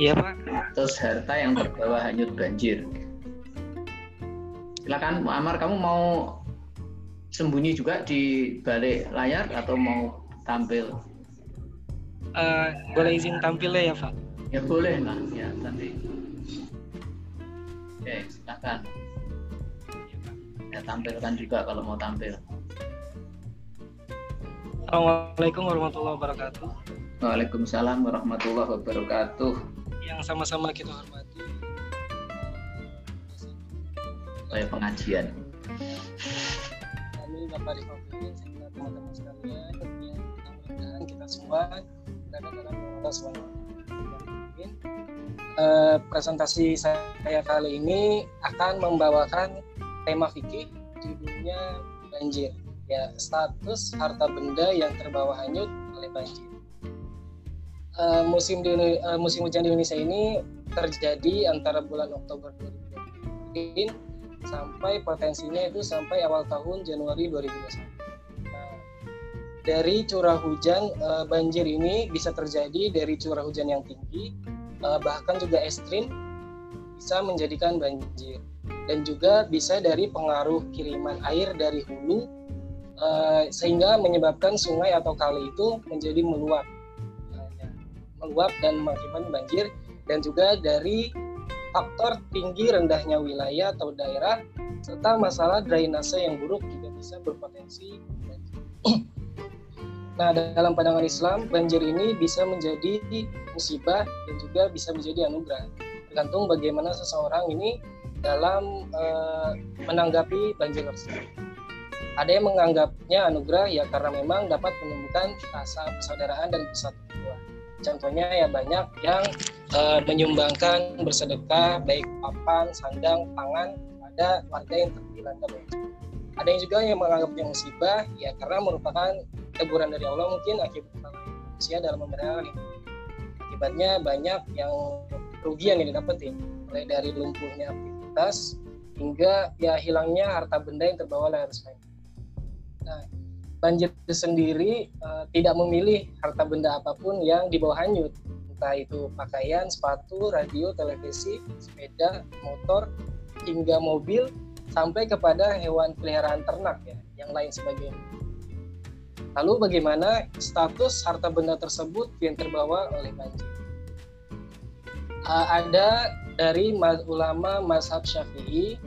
Iya Pak. Terus harta yang terbawa hanyut banjir. Silakan Muammar, kamu mau sembunyi juga di balik layar atau mau tampil? Uh, boleh izin tampil ya Pak? Ya boleh lah, ya nanti. Oke, silakan ya tampilkan juga kalau mau tampil. Assalamualaikum warahmatullahi wabarakatuh. Waalaikumsalam warahmatullahi wabarakatuh. Yang sama-sama kita hormati. Saya pengajian. Kami Bapak serta teman-teman sekalian yang mudah-mudahan kita semua berada dalam Allah SWT uh, presentasi saya kali ini akan membawakan tema fikih judulnya banjir. Ya status harta benda yang terbawa hanyut oleh banjir. Uh, musim di, uh, musim hujan di Indonesia ini terjadi antara bulan Oktober 2020 sampai potensinya itu sampai awal tahun Januari 2021 nah, dari curah hujan uh, banjir ini bisa terjadi dari curah hujan yang tinggi bahkan juga ekstrim bisa menjadikan banjir dan juga bisa dari pengaruh kiriman air dari hulu uh, sehingga menyebabkan sungai atau kali itu menjadi meluap meluap dan mengakibatkan banjir dan juga dari faktor tinggi rendahnya wilayah atau daerah serta masalah drainase yang buruk juga bisa berpotensi banjir. [clears throat] Nah, dalam pandangan Islam, banjir ini bisa menjadi musibah dan juga bisa menjadi anugerah. Tergantung bagaimana seseorang ini dalam uh, menanggapi banjir tersebut. Ada yang menganggapnya anugerah ya karena memang dapat menumbuhkan rasa persaudaraan dan persatuan. Contohnya ya banyak yang uh, menyumbangkan bersedekah baik papan, sandang, pangan pada warga yang banjir. Ada yang juga yang menganggapnya musibah ya karena merupakan teguran dari Allah mungkin akibat manusia dalam memelihara Akibatnya banyak yang kerugian yang didapetin mulai dari lumpuhnya aktivitas hingga ya hilangnya harta benda yang terbawa arus banjir. Nah, banjir sendiri uh, tidak memilih harta benda apa pun yang dibawa hanyut, entah itu pakaian, sepatu, radio, televisi, sepeda, motor, hingga mobil, sampai kepada hewan peliharaan ternak ya, yang lain sebagainya. Lalu bagaimana status harta benda tersebut yang terbawa oleh banjir? Uh, ada dari ulama mazhab Syafi'i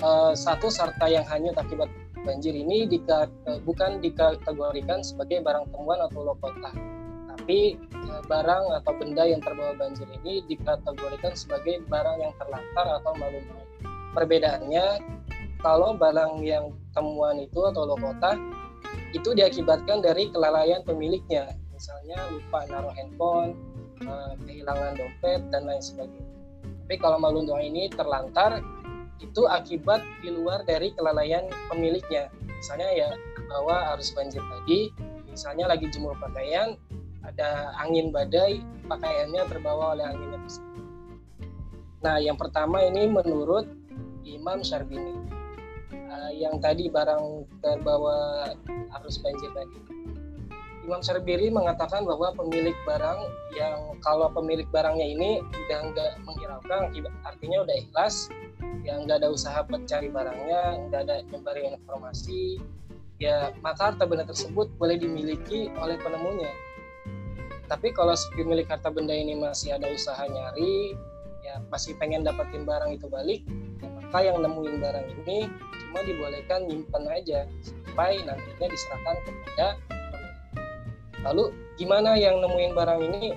uh, satu harta yang hanyut akibat banjir ini dika, uh, bukan dikategorikan sebagai barang temuan atau lokota, tapi uh, barang atau benda yang terbawa banjir ini dikategorikan sebagai barang yang terlantar atau malu Perbedaannya kalau barang yang temuan itu atau lokota itu diakibatkan dari kelalaian pemiliknya, misalnya lupa naruh handphone, kehilangan dompet dan lain sebagainya tapi kalau malundong ini terlantar itu akibat di luar dari kelalaian pemiliknya. Misalnya ya bahwa arus banjir tadi, misalnya lagi jemur pakaian, ada angin badai, pakaiannya terbawa oleh angin tersebut. Nah, yang pertama ini menurut Imam Syarbini. Uh, yang tadi barang terbawa arus banjir tadi Imam Syarbiri mengatakan bahwa pemilik barang yang kalau pemilik barangnya ini udah nggak menghiraukan artinya udah ikhlas yang nggak ada usaha mencari barangnya nggak ada nyebarin informasi ya maka harta benda tersebut boleh dimiliki oleh penemunya. Tapi kalau si pemilik harta benda ini masih ada usaha nyari ya masih pengen dapetin barang itu balik ya maka yang nemuin barang ini cuma dibolehkan nyimpen aja sampai nantinya diserahkan kepada lalu gimana yang nemuin barang ini?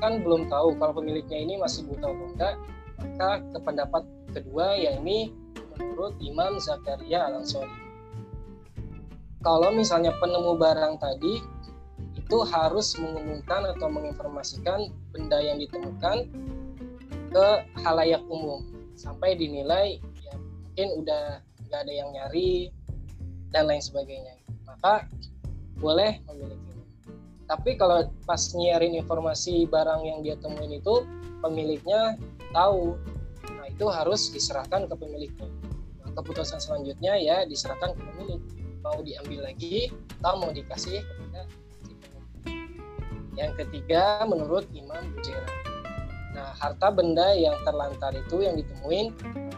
Kan belum tahu kalau pemiliknya ini masih buta atau enggak. Maka ke pendapat kedua yakni menurut Imam Zakaria al ansori kalau misalnya penemu barang tadi itu harus mengumumkan atau menginformasikan benda yang ditemukan ke halayak umum. Sampai dinilai ya mungkin udah nggak ada yang nyari dan lain sebagainya. Maka boleh memiliki tapi kalau pas nyiarin informasi barang yang dia temuin itu pemiliknya tahu. Nah itu harus diserahkan ke pemiliknya. Nah, keputusan selanjutnya ya diserahkan ke pemilik. Mau diambil lagi atau mau dikasih kepada si yang ketiga menurut Imam Bujera. Nah harta benda yang terlantar itu yang ditemuin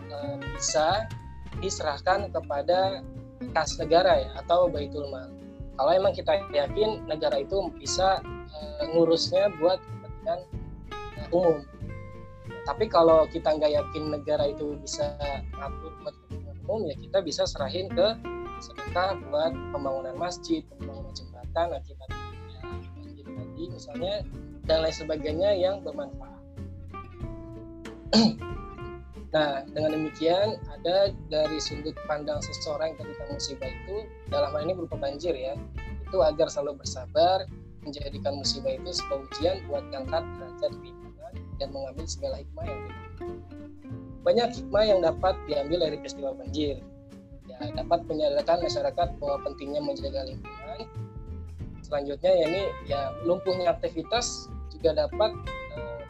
e, bisa diserahkan kepada kas negara ya atau baitul mal kalau emang kita yakin negara itu bisa uh, ngurusnya buat kepentingan uh, umum. Tapi kalau kita nggak yakin negara itu bisa ngatur buat kepentingan umum ya kita bisa serahin ke sedekah buat pembangunan masjid pembangunan jembatan akibat banjir tadi misalnya dan lain sebagainya yang bermanfaat [clears throat] Nah, dengan demikian ada dari sudut pandang seseorang yang terkena musibah itu dalam hal ini berupa banjir ya, itu agar selalu bersabar, menjadikan musibah itu sebuah ujian buat ngangkat derajat keimanan dan mengambil segala hikmah yang ada. Banyak hikmah yang dapat diambil dari peristiwa banjir. Ya, dapat menyadarkan masyarakat bahwa pentingnya menjaga lingkungan. Selanjutnya ya ini ya lumpuhnya aktivitas juga dapat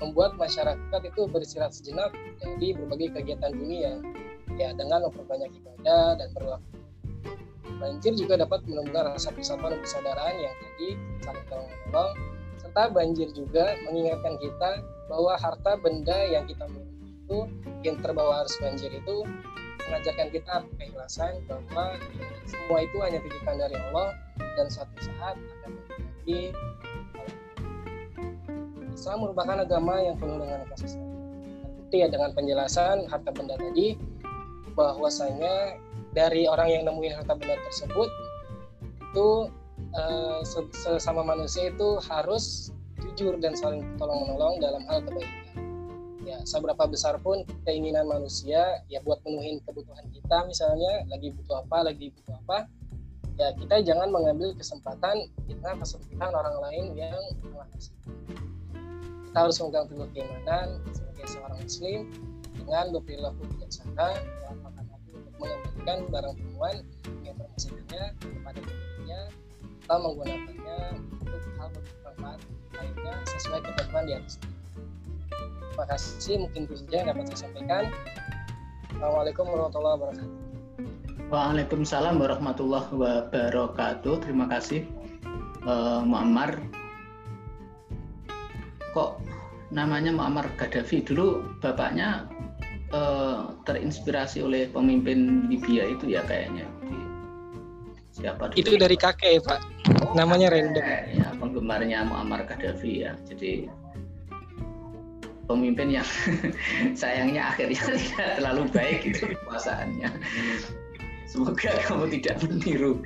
membuat masyarakat itu beristirahat sejenak dari berbagai kegiatan dunia ya dengan memperbanyak ibadah dan berwaktu. Banjir juga dapat menumbuhkan rasa persatuan dan yang tadi saling tolong menolong serta banjir juga mengingatkan kita bahwa harta benda yang kita miliki itu yang terbawa arus banjir itu mengajarkan kita keikhlasan bahwa semua itu hanya titipan dari Allah dan suatu saat akan terjadi Islam merupakan agama yang penuh dengan kasih sayang. Terbukti ya dengan penjelasan harta benda tadi bahwasanya dari orang yang nemuin harta benda tersebut itu eh, sesama manusia itu harus jujur dan saling tolong menolong dalam hal kebaikan. Ya, seberapa besar pun keinginan manusia ya buat menuhin kebutuhan kita misalnya lagi butuh apa, lagi butuh apa, ya kita jangan mengambil kesempatan kita kesempitan orang lain yang mengasihi. Kita harus memegang teguh keimanan sebagai seorang muslim dengan berperilaku bijaksana melakukan hati untuk mengembalikan barang temuan yang informasinya kepada pemiliknya atau menggunakannya untuk hal bermanfaat lainnya sesuai ketentuan di atas. Terima kasih, mungkin itu saja yang dapat saya sampaikan. Assalamualaikum warahmatullahi wabarakatuh. Waalaikumsalam warahmatullahi wabarakatuh. Terima kasih, uh, Muammar. Kok namanya Muammar Gaddafi? Dulu bapaknya uh, terinspirasi oleh pemimpin Libya itu ya kayaknya. Siapa dulu? Itu dari kakek, Pak. Namanya random. Ya, penggemarnya Muammar Gaddafi ya. Jadi pemimpin yang [laughs] sayangnya akhirnya [laughs] tidak terlalu baik itu kekuasaannya. Semoga kamu tidak meniru.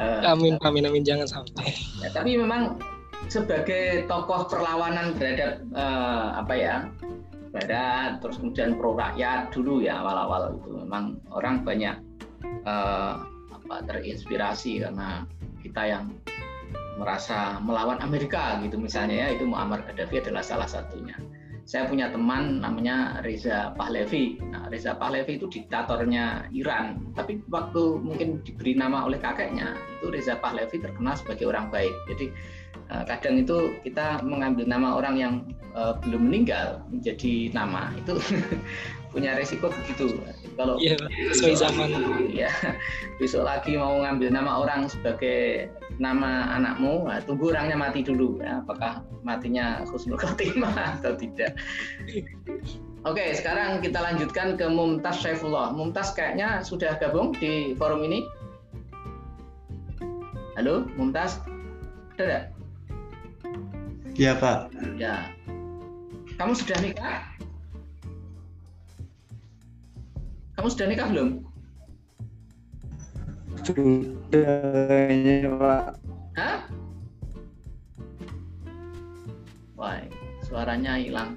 Uh, amin, amin, amin, jangan sampai. Ya, tapi memang sebagai tokoh perlawanan terhadap uh, apa ya barat, terus kemudian pro rakyat dulu ya awal-awal itu memang orang banyak uh, apa terinspirasi karena kita yang merasa melawan Amerika gitu misalnya ya itu Muammar Gaddafi adalah salah satunya saya punya teman namanya Reza Pahlavi. Nah, Reza Pahlavi itu diktatornya Iran, tapi waktu mungkin diberi nama oleh kakeknya, itu Reza Pahlavi terkenal sebagai orang baik. Jadi kadang itu kita mengambil nama orang yang uh, belum meninggal menjadi nama itu [laughs] punya resiko begitu. Kalau yeah, sesuai zaman. Ya, [laughs] besok lagi mau ngambil nama orang sebagai nama anakmu, nah, tunggu orangnya mati dulu. Ya. Apakah matinya khusnul khotimah [laughs] atau tidak? Oke, sekarang kita lanjutkan ke Mumtaz Syaifullah. Mumtaz kayaknya sudah gabung di forum ini. Halo, Mumtaz? Ada tidak? Iya, Pak. Ya. Kamu sudah nikah? Kamu sudah nikah belum? Sudah, Pak. Hah? Wah, suaranya hilang.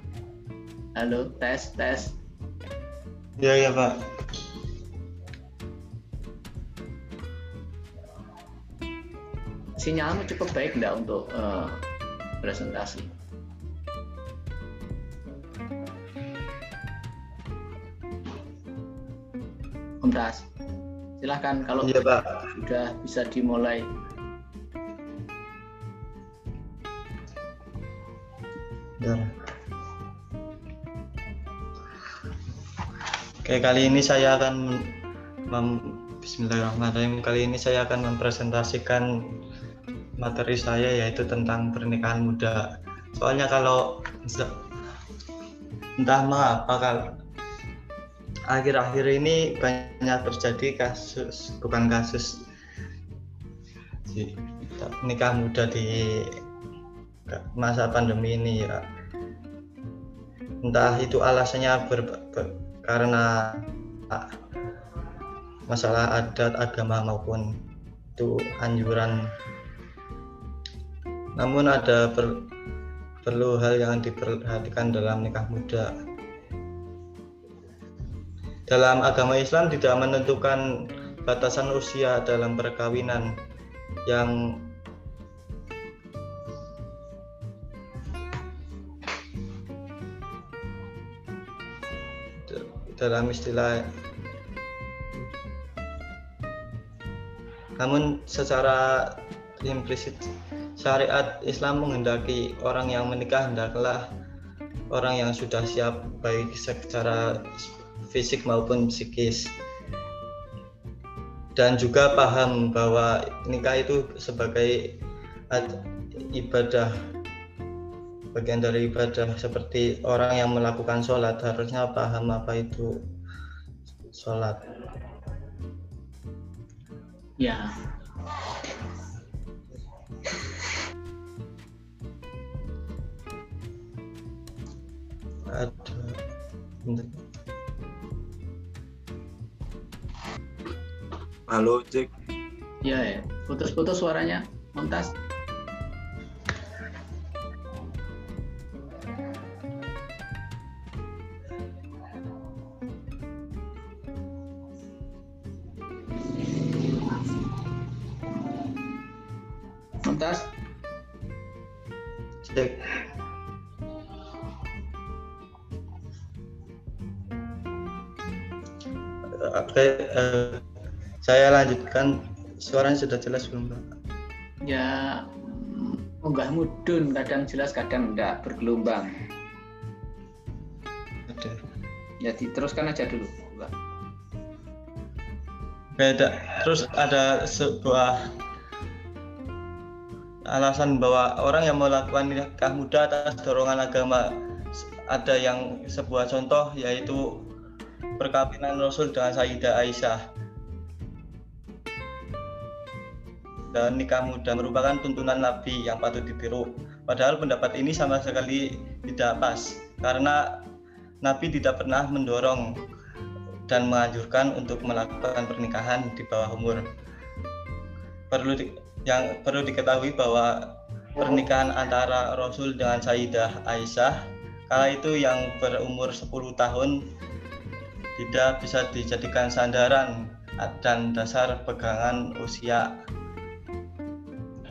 Halo, tes, tes. Iya, iya, Pak. Sinyalmu cukup baik enggak untuk uh, presentasi? Mumtaz. Silahkan kalau iya, Pak. sudah bisa dimulai. Ya. Oke, kali ini saya akan mem Bismillahirrahmanirrahim. Kali ini saya akan mempresentasikan materi saya yaitu tentang pernikahan muda. Soalnya kalau entah mengapa kalau akhir-akhir ini banyak terjadi kasus bukan kasus nikah muda di masa pandemi ini ya entah itu alasannya ber, ber, karena masalah adat agama maupun itu anjuran namun ada per, perlu hal yang diperhatikan dalam nikah muda. Dalam agama Islam tidak menentukan batasan usia dalam perkawinan yang dalam istilah namun secara implisit syariat Islam menghendaki orang yang menikah hendaklah orang yang sudah siap baik secara fisik maupun psikis. Dan juga paham bahwa nikah itu sebagai ibadah bagian dari ibadah seperti orang yang melakukan sholat harusnya paham apa itu sholat. Ya ada. Halo Jack. Ya ya. Putus-putus suaranya Montas Eh, saya lanjutkan. Suaranya sudah jelas belum, Pak? Ya, munggah mudun, kadang jelas, kadang enggak, bergelombang. Ada. Ya, diteruskan aja dulu. Pak. Beda. Terus ada sebuah alasan bahwa orang yang melakukan nikah muda atas dorongan agama ada yang sebuah contoh yaitu perkawinan Rasul dengan Sayyidah Aisyah dan nikah muda merupakan tuntunan Nabi yang patut ditiru. Padahal pendapat ini sama sekali tidak pas karena Nabi tidak pernah mendorong dan menganjurkan untuk melakukan pernikahan di bawah umur. Perlu di, yang perlu diketahui bahwa pernikahan antara Rasul dengan Sayyidah Aisyah kala itu yang berumur 10 tahun tidak bisa dijadikan sandaran dan dasar pegangan usia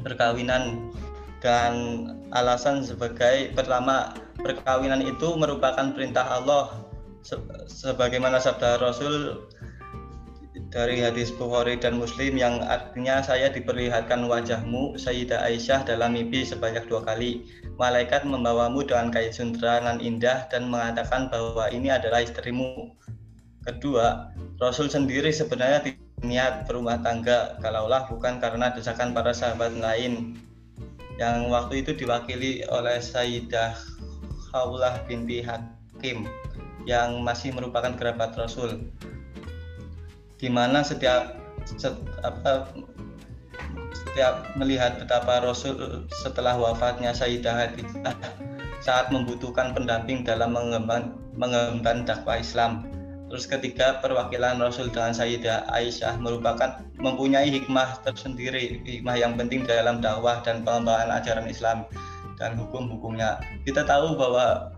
perkawinan dan alasan sebagai pertama perkawinan itu merupakan perintah Allah se- sebagaimana sabda Rasul dari hadis Bukhari dan Muslim yang artinya saya diperlihatkan wajahmu Sayyidah Aisyah dalam mimpi sebanyak dua kali. Malaikat membawamu dengan kain suntranan indah dan mengatakan bahwa ini adalah istrimu kedua Rasul sendiri sebenarnya tidak niat berumah tangga kalaulah bukan karena desakan para sahabat lain. Yang waktu itu diwakili oleh Sayyidah Khawlah binti Hakim yang masih merupakan kerabat Rasul. Di mana setiap set- apa, setiap melihat betapa Rasul setelah wafatnya Sayyidah Khadijah saat membutuhkan pendamping dalam mengemban, mengemban dakwah Islam Terus ketiga, perwakilan Rasul dengan Sayyidah Aisyah merupakan mempunyai hikmah tersendiri, hikmah yang penting dalam dakwah dan pengembangan ajaran Islam dan hukum-hukumnya. Kita tahu bahwa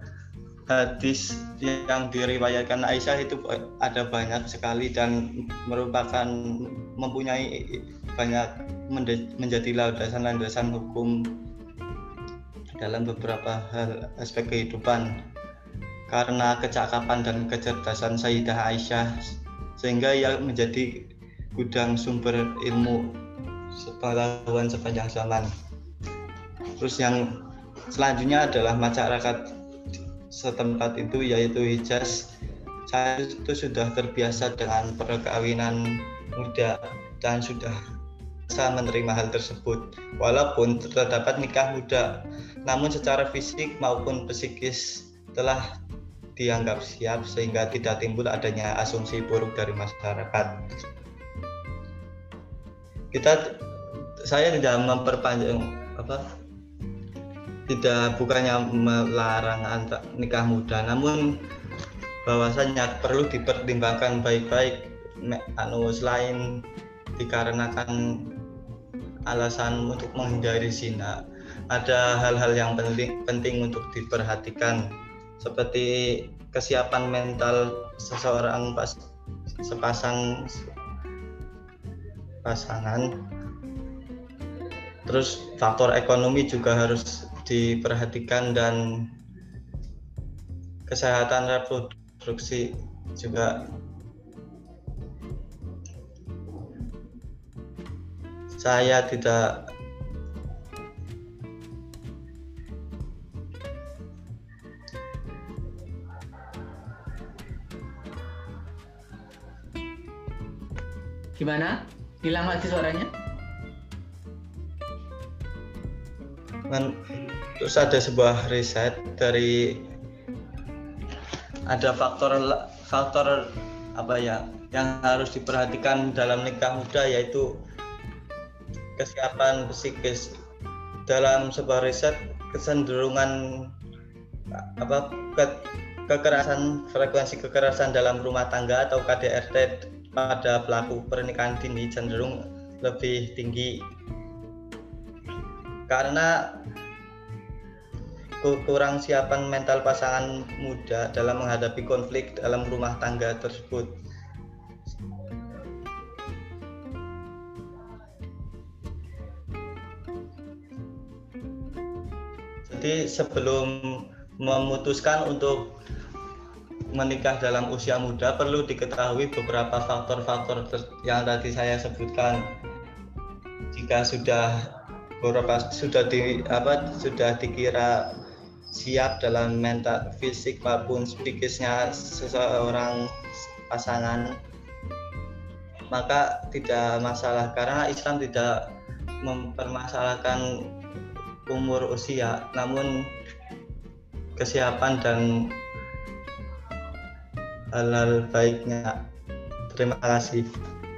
hadis yang diriwayatkan Aisyah itu ada banyak sekali dan merupakan mempunyai banyak menjadi landasan-landasan hukum dalam beberapa hal aspek kehidupan karena kecakapan dan kecerdasan Sayyidah Aisyah sehingga ia menjadi gudang sumber ilmu pengetahuan sepanjang zaman. Terus yang selanjutnya adalah masyarakat setempat itu yaitu Hijaz. Saya itu sudah terbiasa dengan perkawinan muda dan sudah bisa menerima hal tersebut. Walaupun terdapat nikah muda, namun secara fisik maupun psikis telah dianggap siap sehingga tidak timbul adanya asumsi buruk dari masyarakat. Kita saya tidak memperpanjang apa tidak bukannya melarang antar nikah muda namun bahwasanya perlu dipertimbangkan baik-baik anu selain dikarenakan alasan untuk menghindari zina ada hal-hal yang penting penting untuk diperhatikan seperti kesiapan mental seseorang pas sepasang pasangan. Terus faktor ekonomi juga harus diperhatikan dan kesehatan reproduksi juga. Saya tidak Gimana? Hilang lagi suaranya? kan terus ada sebuah riset dari ada faktor faktor apa ya yang harus diperhatikan dalam nikah muda yaitu kesiapan psikis dalam sebuah riset kecenderungan apa ke, kekerasan frekuensi kekerasan dalam rumah tangga atau KDRT pada pelaku pernikahan dini cenderung lebih tinggi karena kurang siapan mental pasangan muda dalam menghadapi konflik dalam rumah tangga tersebut. Jadi sebelum memutuskan untuk menikah dalam usia muda perlu diketahui beberapa faktor-faktor yang tadi saya sebutkan. Jika sudah beberapa sudah di apa sudah dikira siap dalam mental fisik maupun psikisnya seseorang pasangan maka tidak masalah karena Islam tidak mempermasalahkan umur usia namun kesiapan dan hal-hal baiknya terima kasih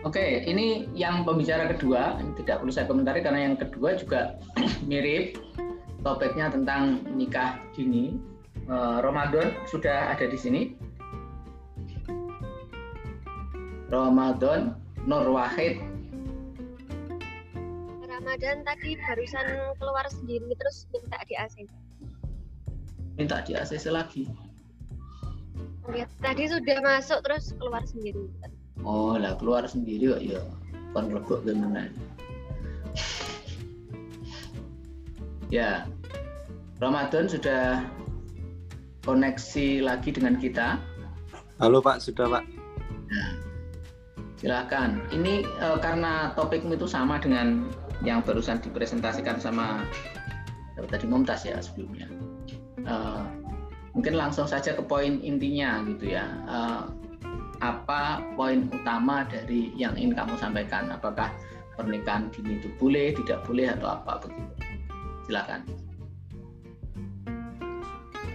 Oke, ini yang pembicara kedua, tidak perlu saya komentari karena yang kedua juga [clears throat] mirip topiknya tentang nikah dini. Uh, Ramadan sudah ada di sini. Ramadan Nur Wahid. Ramadan tadi barusan keluar sendiri terus minta di ACC. Minta di ACC lagi. Lihat, tadi sudah masuk terus keluar sendiri. Oh, lah keluar sendiri kok ya. Kon rebok gimana? ya, Ramadan sudah koneksi lagi dengan kita. Halo Pak, sudah Pak. Nah, silakan. Ini uh, karena topikmu itu sama dengan yang barusan dipresentasikan sama tadi Momtas ya sebelumnya. Uh, mungkin langsung saja ke poin intinya gitu ya. Uh, apa poin utama dari yang ingin kamu sampaikan? Apakah pernikahan dini itu boleh, tidak boleh atau apa begitu? Silakan.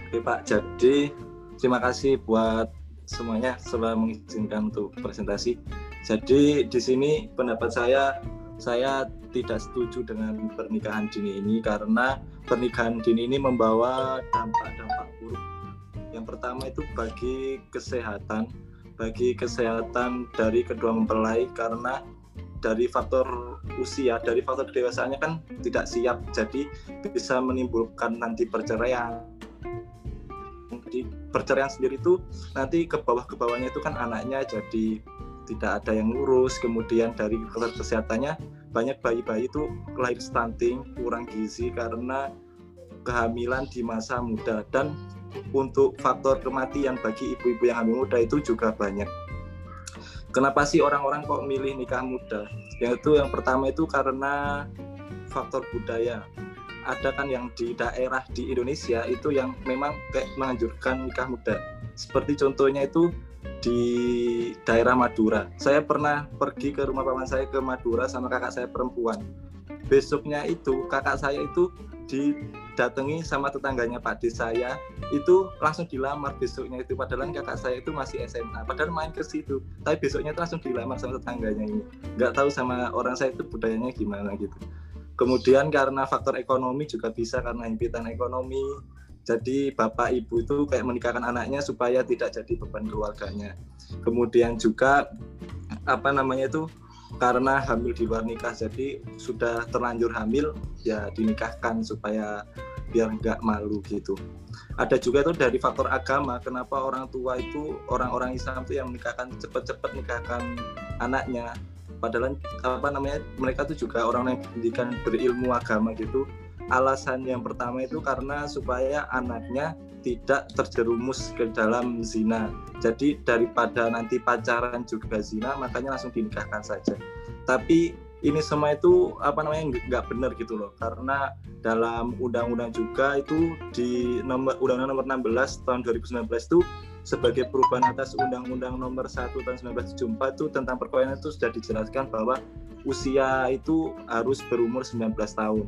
Oke Pak, jadi terima kasih buat semuanya setelah mengizinkan untuk presentasi. Jadi di sini pendapat saya, saya tidak setuju dengan pernikahan dini ini karena pernikahan dini ini membawa dampak-dampak. Yang pertama itu bagi kesehatan, bagi kesehatan dari kedua mempelai karena dari faktor usia, dari faktor dewasaannya kan tidak siap, jadi bisa menimbulkan nanti perceraian, di perceraian sendiri itu nanti ke bawah ke bawahnya itu kan anaknya jadi tidak ada yang ngurus kemudian dari kesehatannya banyak bayi-bayi itu lahir stunting kurang gizi karena kehamilan di masa muda dan untuk faktor kematian bagi ibu-ibu yang hamil muda itu juga banyak kenapa sih orang-orang kok milih nikah muda yaitu yang pertama itu karena faktor budaya ada kan yang di daerah di Indonesia itu yang memang kayak menganjurkan nikah muda. Seperti contohnya itu di daerah Madura. Saya pernah pergi ke rumah paman saya ke Madura sama kakak saya perempuan. Besoknya itu kakak saya itu didatangi sama tetangganya Pak D saya itu langsung dilamar besoknya itu padahal kakak saya itu masih SMA padahal main ke situ tapi besoknya itu langsung dilamar sama tetangganya ini nggak tahu sama orang saya itu budayanya gimana gitu Kemudian karena faktor ekonomi juga bisa karena impitan ekonomi. Jadi bapak ibu itu kayak menikahkan anaknya supaya tidak jadi beban keluarganya. Kemudian juga apa namanya itu karena hamil di luar nikah jadi sudah terlanjur hamil ya dinikahkan supaya biar nggak malu gitu. Ada juga itu dari faktor agama kenapa orang tua itu orang-orang Islam itu yang menikahkan cepat-cepat nikahkan anaknya padahal apa namanya mereka tuh juga orang yang pendidikan berilmu agama gitu alasan yang pertama itu karena supaya anaknya tidak terjerumus ke dalam zina jadi daripada nanti pacaran juga zina makanya langsung dinikahkan saja tapi ini semua itu apa namanya nggak benar gitu loh karena dalam undang-undang juga itu di nomor undang-undang nomor 16 tahun 2019 itu sebagai perubahan atas Undang-Undang Nomor 1 Tahun 1974 itu tentang perkawinan itu sudah dijelaskan bahwa usia itu harus berumur 19 tahun.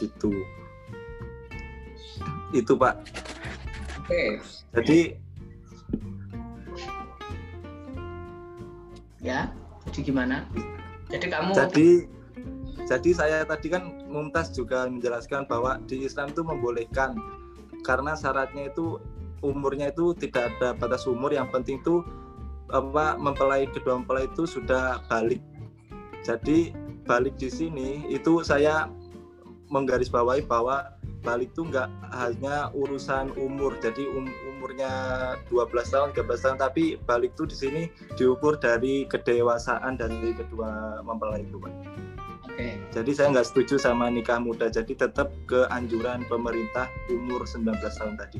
Gitu. Itu, Pak. Oke. Jadi ya, jadi gimana? Jadi kamu Jadi jadi saya tadi kan Mumtaz juga menjelaskan bahwa di Islam itu membolehkan karena syaratnya itu umurnya itu tidak ada batas umur yang penting itu apa mempelai kedua mempelai itu sudah balik. Jadi balik di sini itu saya menggarisbawahi bahwa balik itu nggak hanya urusan umur jadi um, umurnya 12 tahun 13 tahun tapi balik itu di sini diukur dari kedewasaan dari kedua mempelai itu Pak. Oke. Jadi saya nggak setuju sama nikah muda jadi tetap ke anjuran pemerintah umur 19 tahun tadi.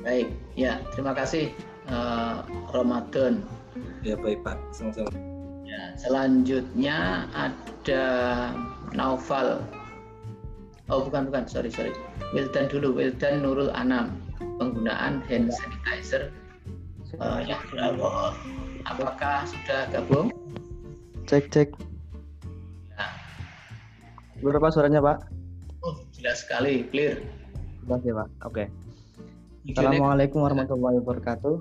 Baik, ya terima kasih uh, Ramadan. Ya baik Pak, sama-sama. Ya, selanjutnya ada Naufal. Oh bukan bukan, sorry sorry. Wildan dulu, Wildan Nurul Anam. Penggunaan hand sanitizer uh, yang beralkohol. Apakah sudah gabung? Cek cek. Ya. Berapa suaranya Pak? Oh jelas sekali, clear. Jelas ya Pak. Oke. Videonya- Assalamualaikum warahmatullahi wabarakatuh.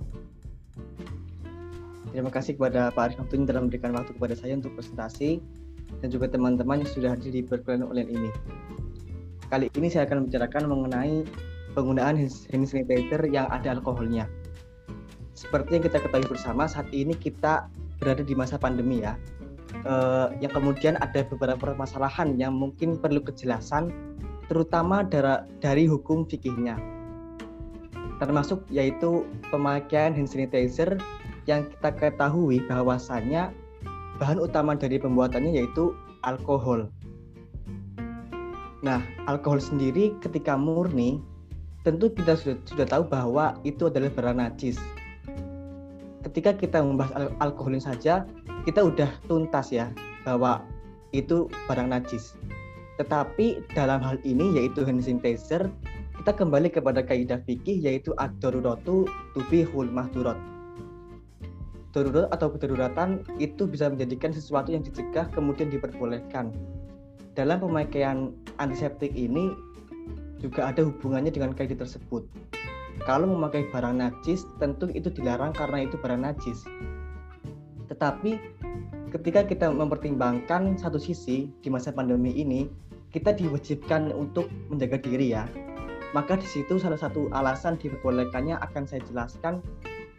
Terima kasih kepada Pak Arif waktunya telah memberikan waktu kepada saya untuk presentasi dan juga teman-teman yang sudah hadir di perkuliahan online ini. Kali ini saya akan membicarakan mengenai penggunaan hand sanitizer yang ada alkoholnya. Seperti yang kita ketahui bersama, saat ini kita berada di masa pandemi ya. Eh, yang kemudian ada beberapa permasalahan yang mungkin perlu kejelasan, terutama dari, dari hukum fikihnya termasuk yaitu pemakaian hand sanitizer yang kita ketahui bahwasannya bahan utama dari pembuatannya yaitu alkohol. Nah, alkohol sendiri ketika murni tentu kita sudah sudah tahu bahwa itu adalah barang najis. Ketika kita membahas al alkoholin saja, kita udah tuntas ya bahwa itu barang najis. Tetapi dalam hal ini yaitu hand sanitizer kita kembali kepada kaidah fikih yaitu ad-daruratu tubihul mahdurat. Darurat atau kedaruratan itu bisa menjadikan sesuatu yang dicegah kemudian diperbolehkan. Dalam pemakaian antiseptik ini juga ada hubungannya dengan kaidah tersebut. Kalau memakai barang najis tentu itu dilarang karena itu barang najis. Tetapi ketika kita mempertimbangkan satu sisi di masa pandemi ini kita diwajibkan untuk menjaga diri ya maka di situ salah satu alasan diperbolehkannya akan saya jelaskan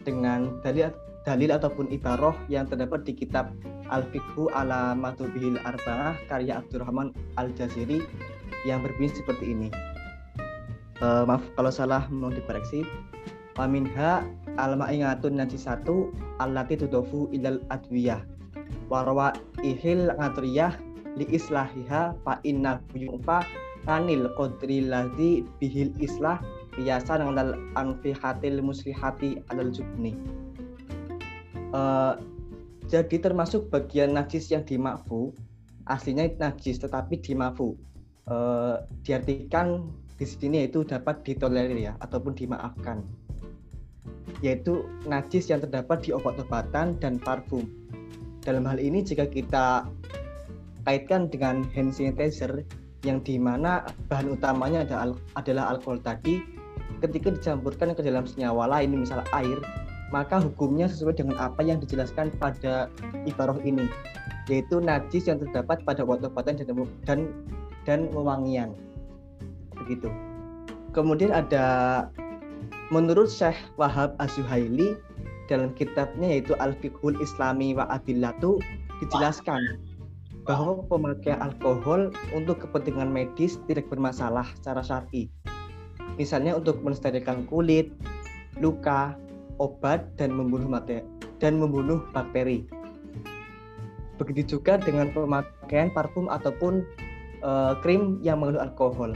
dengan dalil dalil ataupun ibaroh yang terdapat di kitab Al-Fiqhu ala Matubihil Arba'ah karya Abdurrahman Al-Jaziri yang berbunyi seperti ini. Uh, maaf kalau salah mau dikoreksi. Waminha al-ma'ingatun najisatu allati tudofu ilal adwiyah warwa ihil ngatriyah li islahiha fa inna yu'fa anil qadri ladzi bihil islah biasa dengan anfihatil muslihati alal jubni uh, jadi termasuk bagian najis yang dimakfu aslinya najis tetapi dimakfu uh, diartikan di sini yaitu dapat ditolerir ya ataupun dimaafkan. Yaitu najis yang terdapat di obat-obatan dan parfum. Dalam hal ini jika kita kaitkan dengan hand sanitizer yang di mana bahan utamanya adalah alkohol tadi ketika dicampurkan ke dalam senyawa lain misal air maka hukumnya sesuai dengan apa yang dijelaskan pada ibaroh ini yaitu najis yang terdapat pada obat-obatan dan, dan dan wewangian begitu kemudian ada menurut Syekh Wahab Az-Zuhaili dalam kitabnya yaitu Al-Fiqhul Islami wa Adillatu dijelaskan bahwa pemakaian alkohol untuk kepentingan medis tidak bermasalah secara syar'i. Misalnya untuk mensterilkan kulit, luka, obat dan membunuh mate dan membunuh bakteri. Begitu juga dengan pemakaian parfum ataupun uh, krim yang mengandung alkohol.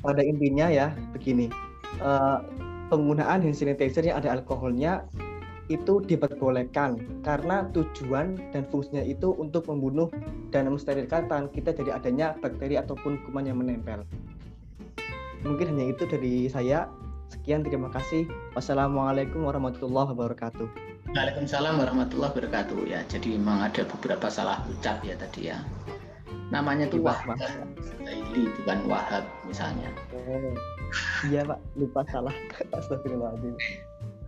Pada intinya ya begini, uh, penggunaan hand sanitizer yang ada alkoholnya itu diperbolehkan karena tujuan dan fungsinya itu untuk membunuh dan mensterilkan tangan kita dari adanya bakteri ataupun kuman yang menempel. Mungkin hanya itu dari saya. Sekian, terima kasih. Wassalamualaikum warahmatullahi wabarakatuh. Waalaikumsalam warahmatullahi wabarakatuh ya. Jadi memang ada beberapa salah ucap ya tadi ya. Namanya tuh Wahab Zaili bukan Wahab misalnya. Oh, iya Pak, lupa salah. Astagfirullahaladzim.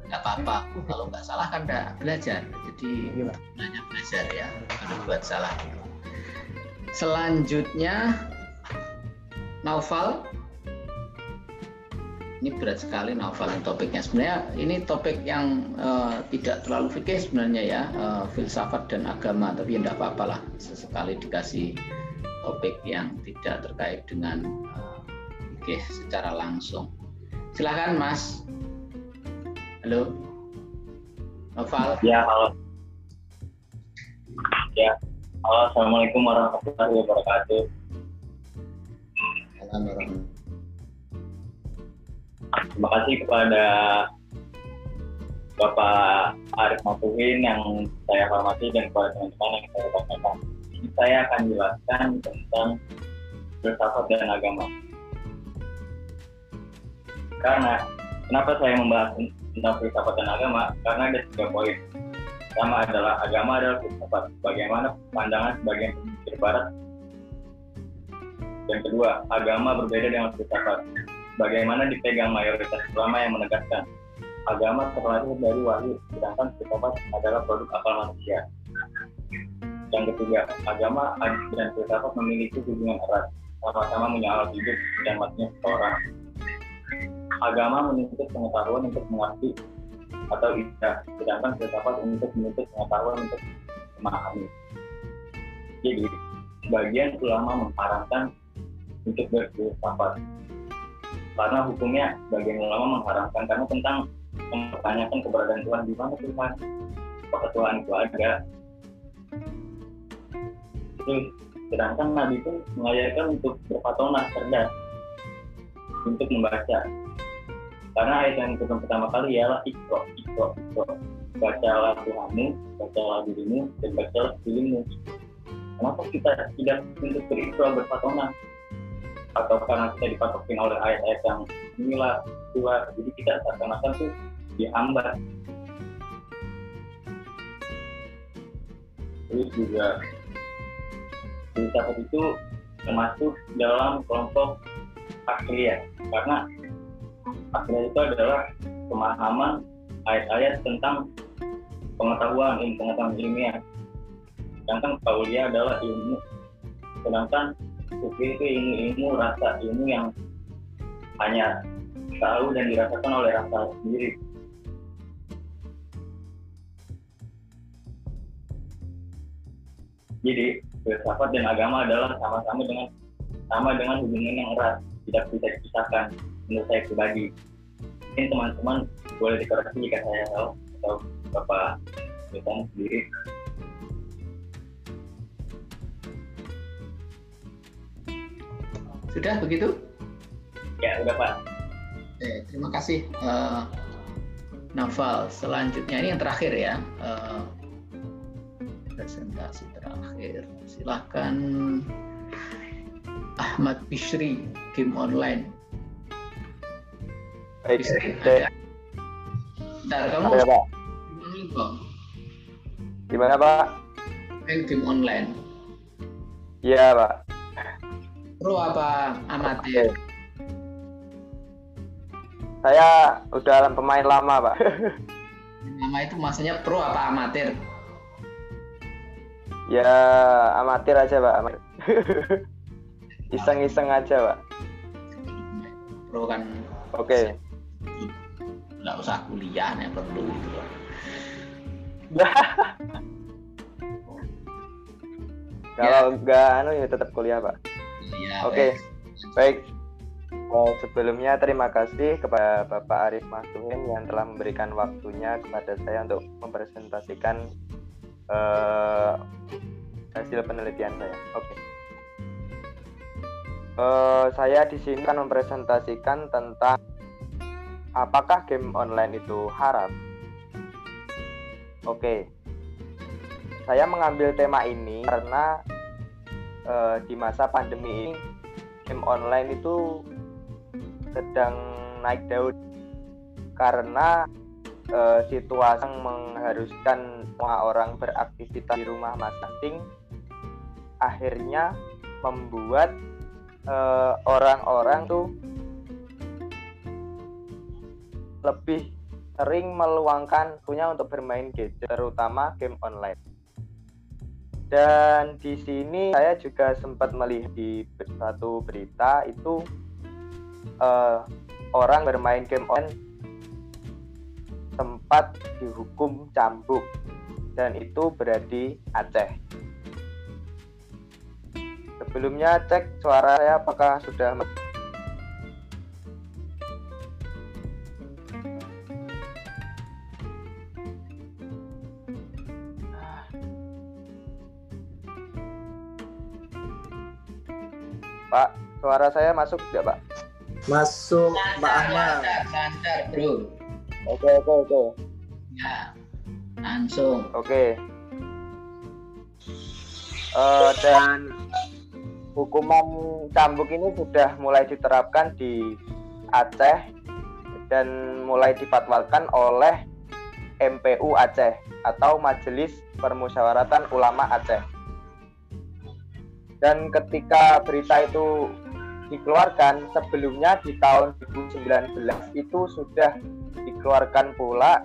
Nggak apa-apa. Kalau nggak salah kan udah belajar. Jadi Iya, banyak belajar ya. Kalau buat salah. Selanjutnya Naufal. Ini berat sekali novel topiknya. Sebenarnya ini topik yang uh, tidak terlalu fikih sebenarnya ya, uh, filsafat dan agama. Tapi ya tidak apa-apa lah, sesekali dikasih topik yang tidak terkait dengan uh, fikih secara langsung. Silahkan Mas. Halo. Noval. Ya, halo. Ya, halo. Assalamualaikum warahmatullahi wabarakatuh. Assalamualaikum Terima kasih kepada Bapak Arif Matuhin yang saya hormati dan kepada teman-teman yang saya banggakan. Saya akan jelaskan tentang filsafat dan agama. Karena kenapa saya membahas tentang filsafat dan agama? Karena ada tiga poin. Pertama adalah agama adalah filsafat. Bagaimana pandangan sebagian pemikir barat. Yang kedua, agama berbeda dengan filsafat bagaimana dipegang mayoritas ulama yang menegaskan agama terlahir dari wahyu, sedangkan filsafat adalah produk akal manusia. Yang ketiga, agama dan filsafat memiliki hubungan erat, sama-sama menyoal hidup dan matinya seseorang. Agama menuntut pengetahuan untuk mengerti atau tidak, sedangkan filsafat untuk menuntut pengetahuan untuk memahami. Jadi, sebagian ulama mengharamkan untuk berfilsafat, karena hukumnya bagian ulama mengharamkan karena tentang mempertanyakan keberadaan Tuhan di mana Tuhan apakah Tuhan itu ada? Itu sedangkan Nabi pun mengajarkan untuk berpatona cerdas untuk membaca. Karena ayat yang diturun pertama kali ialah ikro ikro ikro bacalah Tuhanmu bacalah dirimu dan bacalah dirimu. Kenapa kita tidak untuk berikro berpatona atau karena kita dipatokin oleh ayat-ayat yang inilah dua jadi kita seakan-akan tuh dihambat. Terus juga filsafat itu termasuk dalam kelompok akhirnya karena akhirnya itu adalah pemahaman ayat-ayat tentang pengetahuan ilmu pengetahuan ilmiah. Sedangkan kaulia adalah ilmu. Sedangkan Sufi itu ilmu-ilmu rasa ilmu yang hanya tahu dan dirasakan oleh rasa sendiri. Jadi filsafat dan agama adalah sama-sama dengan sama dengan hubungan yang erat, tidak bisa dipisahkan menurut saya pribadi. Mungkin teman-teman boleh dikoreksi jika saya tahu atau bapak misalnya sendiri Sudah begitu? Ya, udah Pak. Oke, terima kasih. Uh, Naval, selanjutnya ini yang terakhir ya. Uh, presentasi terakhir. Silahkan Ahmad Bishri, game online. Baik, Bishri, saya, Bentar, kamu ada, Pak. Gimana Pak? Main game online. Iya Pak. Pro apa amatir? Saya udah pemain lama Pak. Nama itu maksudnya pro apa amatir? ya amatir aja Pak. [laughs] Iseng-iseng aja Pak. Pro kan Oke. nggak usah kuliah nih perlu gitu. [laughs] Kalau nggak anu ya tetap kuliah Pak. Iya. Oke, baik. Oh, sebelumnya terima kasih kepada Bapak Arif Masuhin yang telah memberikan waktunya kepada saya untuk mempresentasikan eh, hasil penelitian saya. Oke. Eh, saya di sini akan mempresentasikan tentang apakah game online itu haram. Oke. Saya mengambil tema ini karena eh, di masa pandemi ini game online itu sedang naik daun. Karena eh, situasi yang mengharuskan semua orang beraktivitas di rumah masing-masing akhirnya membuat eh, orang-orang tuh lebih sering meluangkan punya untuk bermain gadget terutama game online dan di sini saya juga sempat melihat di satu berita itu uh, orang bermain game online sempat dihukum cambuk dan itu berada Aceh. Sebelumnya cek suara saya apakah sudah Pak, suara saya masuk tidak, Pak? Masuk, Mbak Ahmad. Lancar, bro. Oke, oke, oke. Ya, langsung. Oke. Eh, dan hukuman cambuk ini sudah mulai diterapkan di Aceh dan mulai difatwakan oleh MPU Aceh atau Majelis Permusyawaratan Ulama Aceh. Dan ketika berita itu dikeluarkan sebelumnya di tahun 2019 itu sudah dikeluarkan pula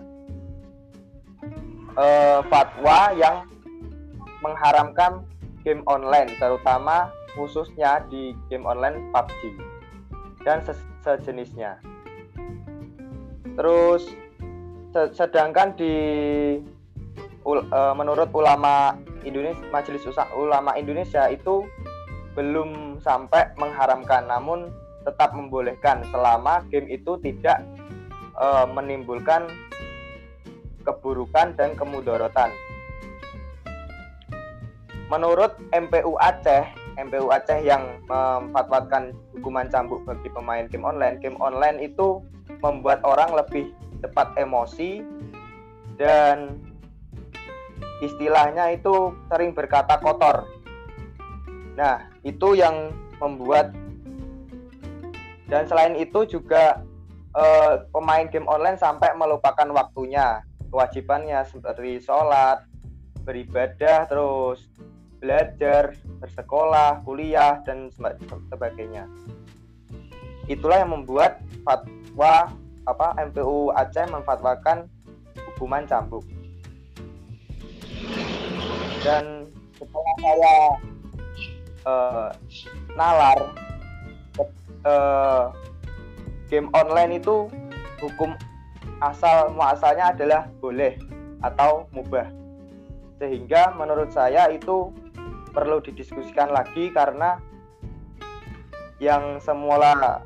eh, fatwa yang mengharamkan game online terutama khususnya di game online PUBG dan se- sejenisnya. Terus se- sedangkan di eh, menurut ulama Indonesia Majelis Ulama Indonesia itu belum sampai mengharamkan namun tetap membolehkan selama game itu tidak eh, menimbulkan keburukan dan kemudorotan. Menurut MPU Aceh, MPU Aceh yang memfatwakan hukuman cambuk bagi pemain game online, game online itu membuat orang lebih cepat emosi dan istilahnya itu sering berkata kotor. Nah, itu yang membuat dan selain itu juga eh, pemain game online sampai melupakan waktunya, kewajibannya seperti sholat, beribadah, terus belajar, bersekolah, kuliah dan seba- sebagainya. Itulah yang membuat fatwa apa MPU Aceh memfatwakan hukuman cambuk. Dan setelah saya eh, nalar eh, game online itu hukum asal muasalnya adalah boleh atau mubah. Sehingga menurut saya itu perlu didiskusikan lagi karena yang semula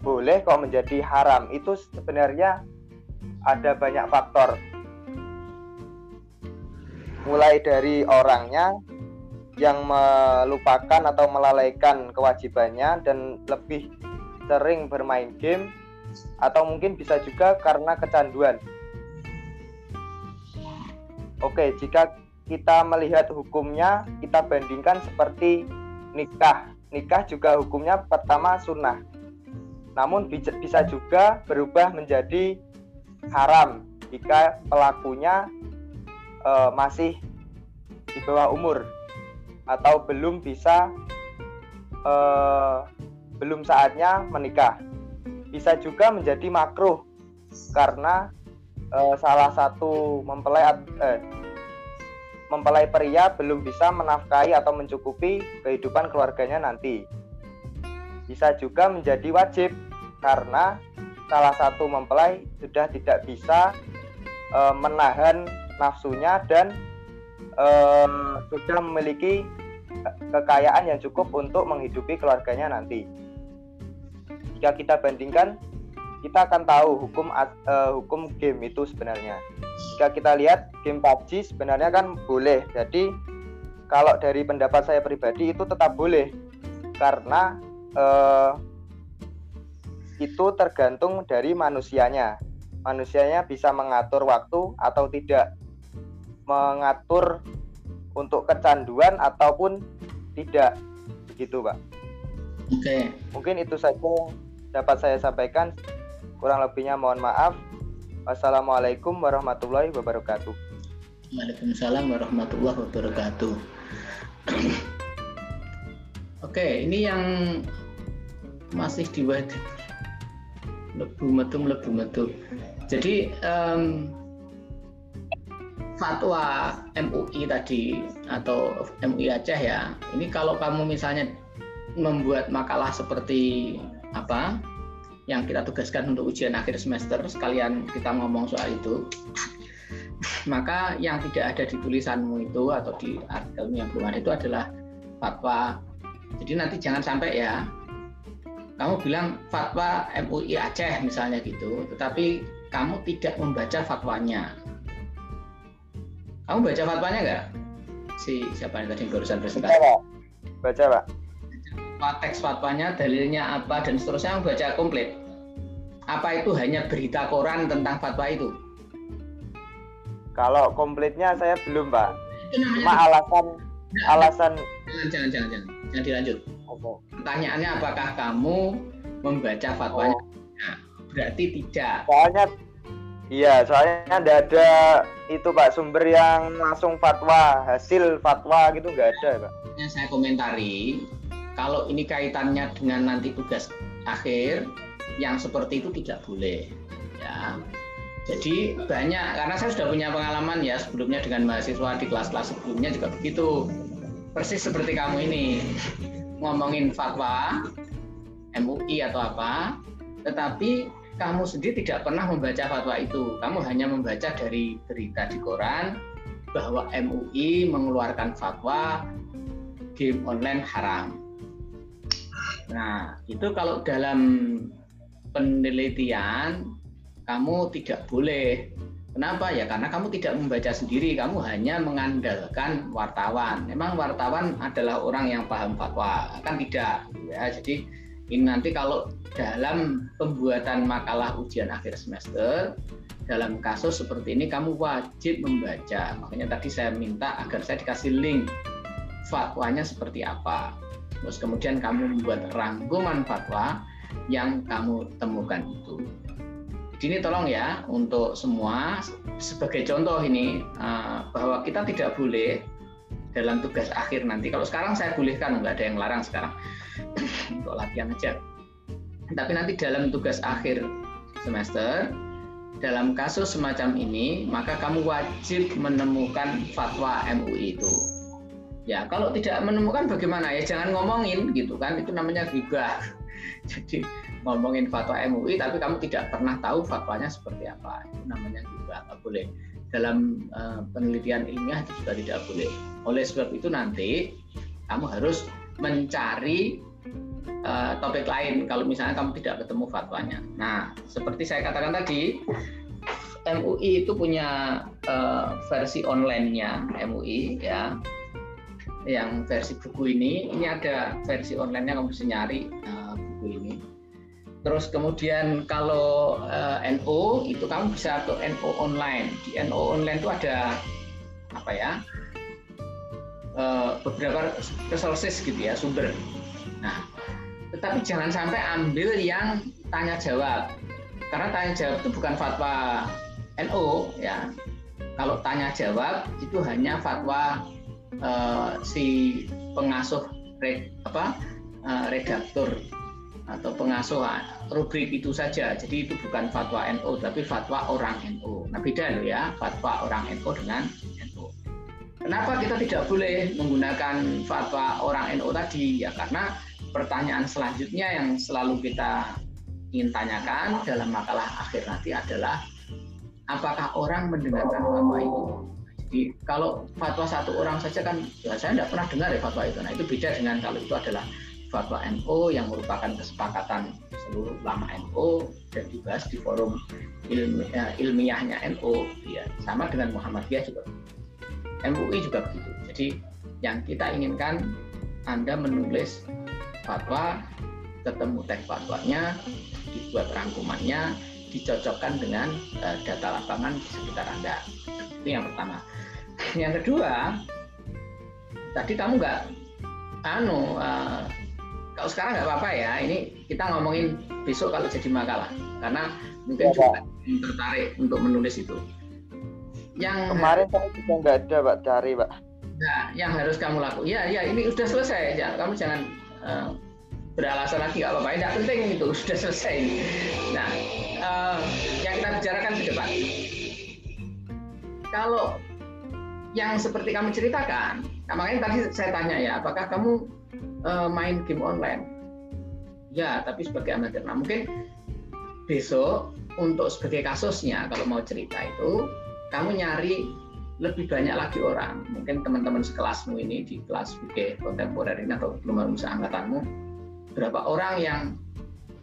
boleh kok menjadi haram itu sebenarnya ada banyak faktor mulai dari orangnya yang melupakan atau melalaikan kewajibannya dan lebih sering bermain game atau mungkin bisa juga karena kecanduan. Oke, jika kita melihat hukumnya, kita bandingkan seperti nikah. Nikah juga hukumnya pertama sunnah. Namun bisa juga berubah menjadi haram jika pelakunya eh, masih di bawah umur atau belum bisa eh, belum saatnya menikah. Bisa juga menjadi makruh karena eh, salah satu mempelai eh, mempelai pria belum bisa menafkahi atau mencukupi kehidupan keluarganya nanti. Bisa juga menjadi wajib karena salah satu mempelai sudah tidak bisa eh, menahan nafsunya dan eh, sudah memiliki ke- kekayaan yang cukup untuk menghidupi keluarganya nanti. Jika kita bandingkan, kita akan tahu hukum eh, hukum game itu sebenarnya. Jika kita lihat game PUBG sebenarnya kan boleh. Jadi kalau dari pendapat saya pribadi itu tetap boleh karena eh, itu tergantung dari manusianya. Manusianya bisa mengatur waktu atau tidak mengatur untuk kecanduan ataupun tidak begitu pak Oke. mungkin itu saja yang dapat saya sampaikan kurang lebihnya mohon maaf wassalamualaikum warahmatullahi wabarakatuh Waalaikumsalam warahmatullahi wabarakatuh. [clears throat] Oke, ini yang masih di lebu metu lebu metu. Jadi em, fatwa MUI tadi atau MUI Aceh ya. Ini kalau kamu misalnya membuat makalah seperti apa yang kita tugaskan untuk ujian akhir semester sekalian kita ngomong soal itu maka yang tidak ada di tulisanmu itu atau di artikelmu yang belum ada itu adalah fatwa jadi nanti jangan sampai ya kamu bilang fatwa MUI Aceh misalnya gitu tetapi kamu tidak membaca fatwanya kamu baca fatwanya nggak si siapa yang tadi barusan presentasi baca pak baca pak teks fatwanya, dalilnya apa dan seterusnya baca komplit. Apa itu hanya berita koran tentang fatwa itu? Kalau komplitnya saya belum pak. Itu namanya Cuma alasan alasan jangan jangan jangan jangan, jangan dilanjut. Oke. Pertanyaannya apakah kamu membaca fatwanya? Nah, berarti tidak. soalnya iya soalnya tidak ada itu pak sumber yang langsung fatwa hasil fatwa gitu nggak ada pak. Yang saya komentari, kalau ini kaitannya dengan nanti tugas akhir, yang seperti itu tidak boleh. Ya, jadi banyak karena saya sudah punya pengalaman ya sebelumnya dengan mahasiswa di kelas-kelas sebelumnya juga begitu. Persis seperti kamu ini ngomongin fatwa MUI atau apa, tetapi kamu sendiri tidak pernah membaca fatwa itu. Kamu hanya membaca dari berita di koran bahwa MUI mengeluarkan fatwa game online haram. Nah, itu kalau dalam penelitian kamu tidak boleh. Kenapa? Ya karena kamu tidak membaca sendiri, kamu hanya mengandalkan wartawan. Memang wartawan adalah orang yang paham fatwa, kan tidak. Ya, jadi ini nanti kalau dalam pembuatan makalah ujian akhir semester, dalam kasus seperti ini kamu wajib membaca. Makanya tadi saya minta agar saya dikasih link fatwanya seperti apa. Terus kemudian kamu membuat rangkuman fatwa yang kamu temukan itu. Ini tolong ya untuk semua sebagai contoh ini eh, bahwa kita tidak boleh dalam tugas akhir nanti. Kalau sekarang saya bolehkan, nggak ada yang larang sekarang untuk latihan aja. Tapi nanti dalam tugas akhir semester, dalam kasus semacam ini, maka kamu wajib menemukan fatwa MUI itu. Ya, kalau tidak menemukan bagaimana ya jangan ngomongin gitu kan, itu namanya gibah. [laughs] Jadi ngomongin fatwa MUI tapi kamu tidak pernah tahu fatwanya seperti apa itu namanya juga nggak boleh dalam uh, penelitian ilmiah itu juga tidak boleh oleh sebab itu nanti kamu harus mencari uh, topik lain kalau misalnya kamu tidak ketemu fatwanya nah seperti saya katakan tadi MUI itu punya uh, versi online-nya MUI ya yang versi buku ini ini ada versi online-nya kamu bisa nyari uh, buku ini Terus kemudian kalau uh, NO itu kamu bisa ke NO online. Di NO online itu ada apa ya? Uh, beberapa resources gitu ya sumber. Nah, tetapi jangan sampai ambil yang tanya jawab. Karena tanya jawab itu bukan fatwa NO ya. Kalau tanya jawab itu hanya fatwa uh, si pengasuh red, apa uh, redaktur atau pengasuh rubrik itu saja. Jadi itu bukan fatwa NU, tapi fatwa orang NU. Nah beda loh ya, fatwa orang NU dengan NU. Kenapa kita tidak boleh menggunakan fatwa orang NU tadi? Ya karena pertanyaan selanjutnya yang selalu kita ingin tanyakan dalam makalah akhir nanti adalah apakah orang mendengarkan fatwa itu? Jadi kalau fatwa satu orang saja kan ya saya tidak pernah dengar ya fatwa itu. Nah itu beda dengan kalau itu adalah fatwa NU yang merupakan kesepakatan seluruh ulama NU dan dibahas di forum ilmiah, ilmiahnya NU ya sama dengan Muhammadiyah juga MUI juga begitu jadi yang kita inginkan Anda menulis fatwa ketemu teks fatwanya dibuat rangkumannya dicocokkan dengan uh, data lapangan di sekitar Anda. Itu yang pertama. [laughs] Yang kedua tadi kamu nggak anu uh, kalau sekarang nggak apa-apa ya ini kita ngomongin besok kalau jadi makalah karena mungkin ya, juga yang tertarik untuk menulis itu. Yang kemarin saya juga nggak ada pak cari pak. Nah yang harus kamu lakukan ya ya ini sudah selesai ya kamu jangan uh, beralasan lagi nggak apa-apa tidak penting itu sudah selesai nah uh, yang kita bicarakan ke depan kalau yang seperti kamu ceritakan nah makanya tadi saya tanya ya apakah kamu uh, main game online. Ya, tapi sebagai amatir. Nah, mungkin besok untuk sebagai kasusnya kalau mau cerita itu kamu nyari lebih banyak lagi orang. Mungkin teman-teman sekelasmu ini di kelas BK kontemporer ini atau belum angkatanmu berapa orang yang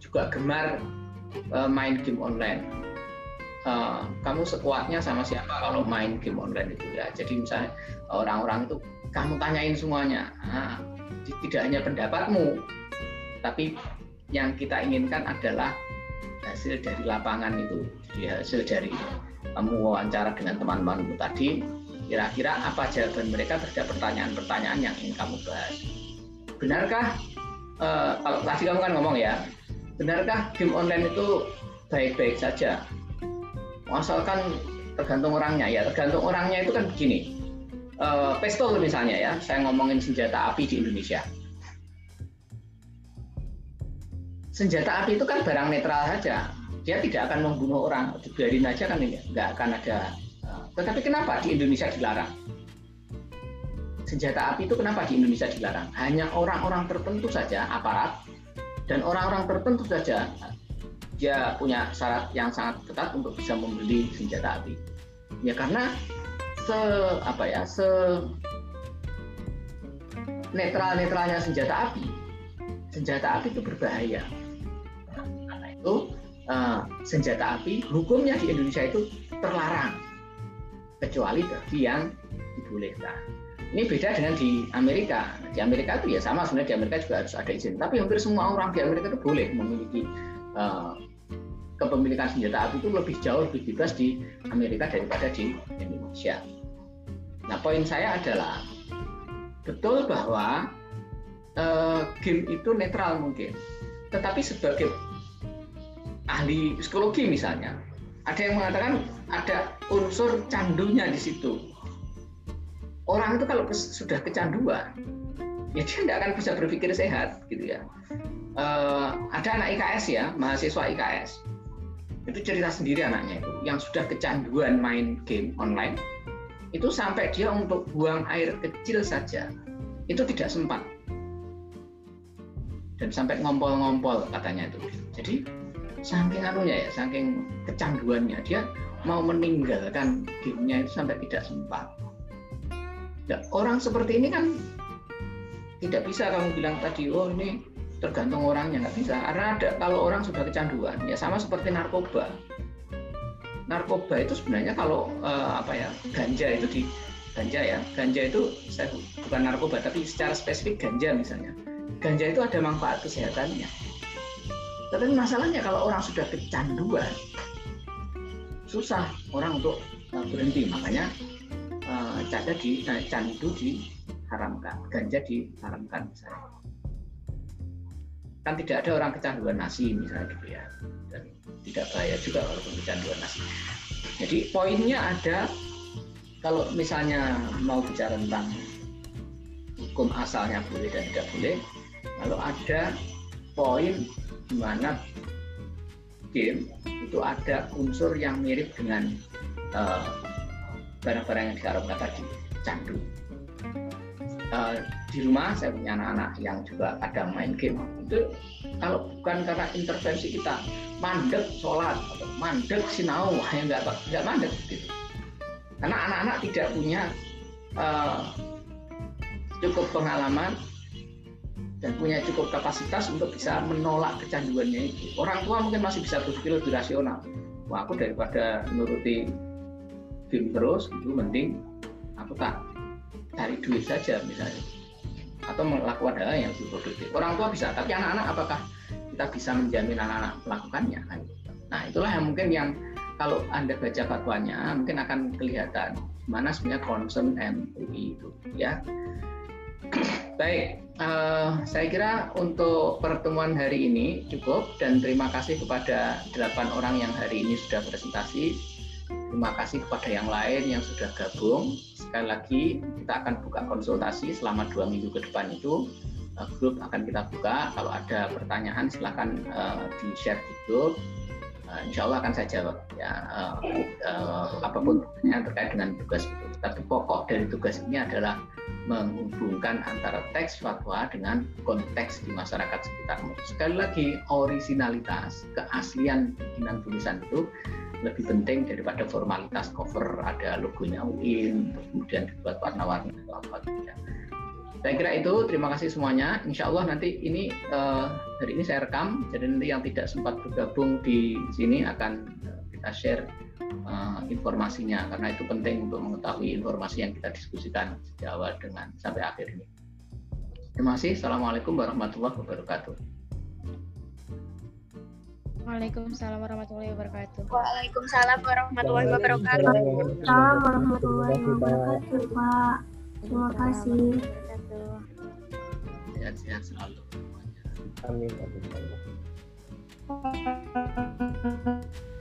juga gemar uh, main game online? Uh, kamu sekuatnya sama siapa kalau main game online itu ya? Jadi misalnya orang-orang itu kamu tanyain semuanya. Nah, tidak hanya pendapatmu tapi yang kita inginkan adalah hasil dari lapangan itu jadi hasil dari kamu wawancara dengan teman-temanmu tadi kira-kira apa jawaban mereka terhadap pertanyaan-pertanyaan yang ingin kamu bahas? Benarkah uh, kalau tadi kamu kan ngomong ya benarkah game online itu baik-baik saja? Asalkan tergantung orangnya ya tergantung orangnya itu kan begini uh, pistol misalnya ya saya ngomongin senjata api di Indonesia. Senjata api itu kan barang netral saja dia tidak akan membunuh orang. Dibiarin aja kan nggak akan ada uh, tetapi kenapa di Indonesia dilarang? Senjata api itu kenapa di Indonesia dilarang? Hanya orang-orang tertentu saja aparat dan orang-orang tertentu saja dia punya syarat yang sangat ketat untuk bisa membeli senjata api. Ya karena se apa ya se netral netralnya senjata api senjata api itu berbahaya. Karena itu uh, senjata api hukumnya di Indonesia itu terlarang kecuali bagi yang dibolehkan ini beda dengan di Amerika. Di Amerika itu ya sama sebenarnya di Amerika juga harus ada izin. Tapi hampir semua orang di Amerika itu boleh memiliki uh, kepemilikan senjata api itu lebih jauh lebih bebas di Amerika daripada di Indonesia. Nah poin saya adalah betul bahwa uh, game itu netral mungkin, tetapi sebagai ahli psikologi misalnya, ada yang mengatakan ada unsur candunya di situ. Orang itu kalau sudah kecanduan ya dia tidak akan bisa berpikir sehat gitu ya. Uh, ada anak IKS ya mahasiswa IKS itu cerita sendiri anaknya itu yang sudah kecanduan main game online itu sampai dia untuk buang air kecil saja itu tidak sempat. Dan sampai ngompol-ngompol katanya itu. Jadi saking anunya ya saking kecanduannya dia mau meninggalkan gamenya itu sampai tidak sempat Nah, orang seperti ini kan tidak bisa kamu bilang tadi, oh ini tergantung orangnya nggak bisa. Karena ada kalau orang sudah kecanduan, ya sama seperti narkoba. Narkoba itu sebenarnya kalau uh, apa ya ganja itu di ganja ya, ganja itu saya bukan narkoba tapi secara spesifik ganja misalnya. Ganja itu ada manfaat kesehatannya. Tapi masalahnya kalau orang sudah kecanduan, susah orang untuk eh, berhenti. Makanya uh, caca di uh, candu diharamkan, ganja diharamkan misalnya. Kan tidak ada orang kecanduan nasi misalnya gitu ya, dan tidak bahaya juga kalau kecanduan nasi. Jadi poinnya ada kalau misalnya mau bicara tentang hukum asalnya boleh dan tidak boleh, lalu ada poin di mana game itu ada unsur yang mirip dengan uh, barang-barang yang diharapkan tadi candu. Uh, di rumah saya punya anak-anak yang juga ada main game. Itu kalau bukan karena intervensi kita mandek sholat atau mandek sinau [laughs] yang nggak nggak mandek gitu. Karena anak-anak tidak punya uh, cukup pengalaman dan punya cukup kapasitas untuk bisa menolak kecanduannya itu. Orang tua mungkin masih bisa berpikir lebih rasional. Wah, aku daripada nuruti game terus itu mending aku tak cari duit saja misalnya. Atau melakukan hal yang lebih produktif. Orang tua bisa tapi anak-anak apakah kita bisa menjamin anak-anak melakukannya? Kan nah itulah yang mungkin yang kalau anda baca fatwanya mungkin akan kelihatan mana sebenarnya concern MUI itu ya. [clears throat] Baik uh, saya kira untuk pertemuan hari ini cukup dan terima kasih kepada delapan orang yang hari ini sudah presentasi Terima kasih kepada yang lain yang sudah gabung. Sekali lagi kita akan buka konsultasi selama dua minggu ke depan itu. Uh, grup akan kita buka. Kalau ada pertanyaan silahkan uh, di share di grup. Uh, insya Allah akan saya jawab ya uh, uh, apa pun yang terkait dengan tugas itu. Tapi pokok dari tugas ini adalah menghubungkan antara teks fatwa dengan konteks di masyarakat sekitar. Sekali lagi originalitas, keaslian bikinan tulisan itu lebih penting daripada formalitas cover ada logonya UIN kemudian dibuat warna-warni atau apa tidak. Saya kira itu terima kasih semuanya. Insya Allah nanti ini uh, hari ini saya rekam jadi nanti yang tidak sempat bergabung di sini akan kita share uh, informasinya karena itu penting untuk mengetahui informasi yang kita diskusikan sejak awal dengan sampai akhir ini. Terima kasih. Assalamualaikum warahmatullahi wabarakatuh. Waalaikumsalam warahmatullahi wabarakatuh. Waalaikumsalam warahmatullahi wabarakatuh. Waalaikumsalam warahmatullahi wabarakatuh, Pak. Terima kasih. Sehat-sehat selalu. Amin. amin. [laughs]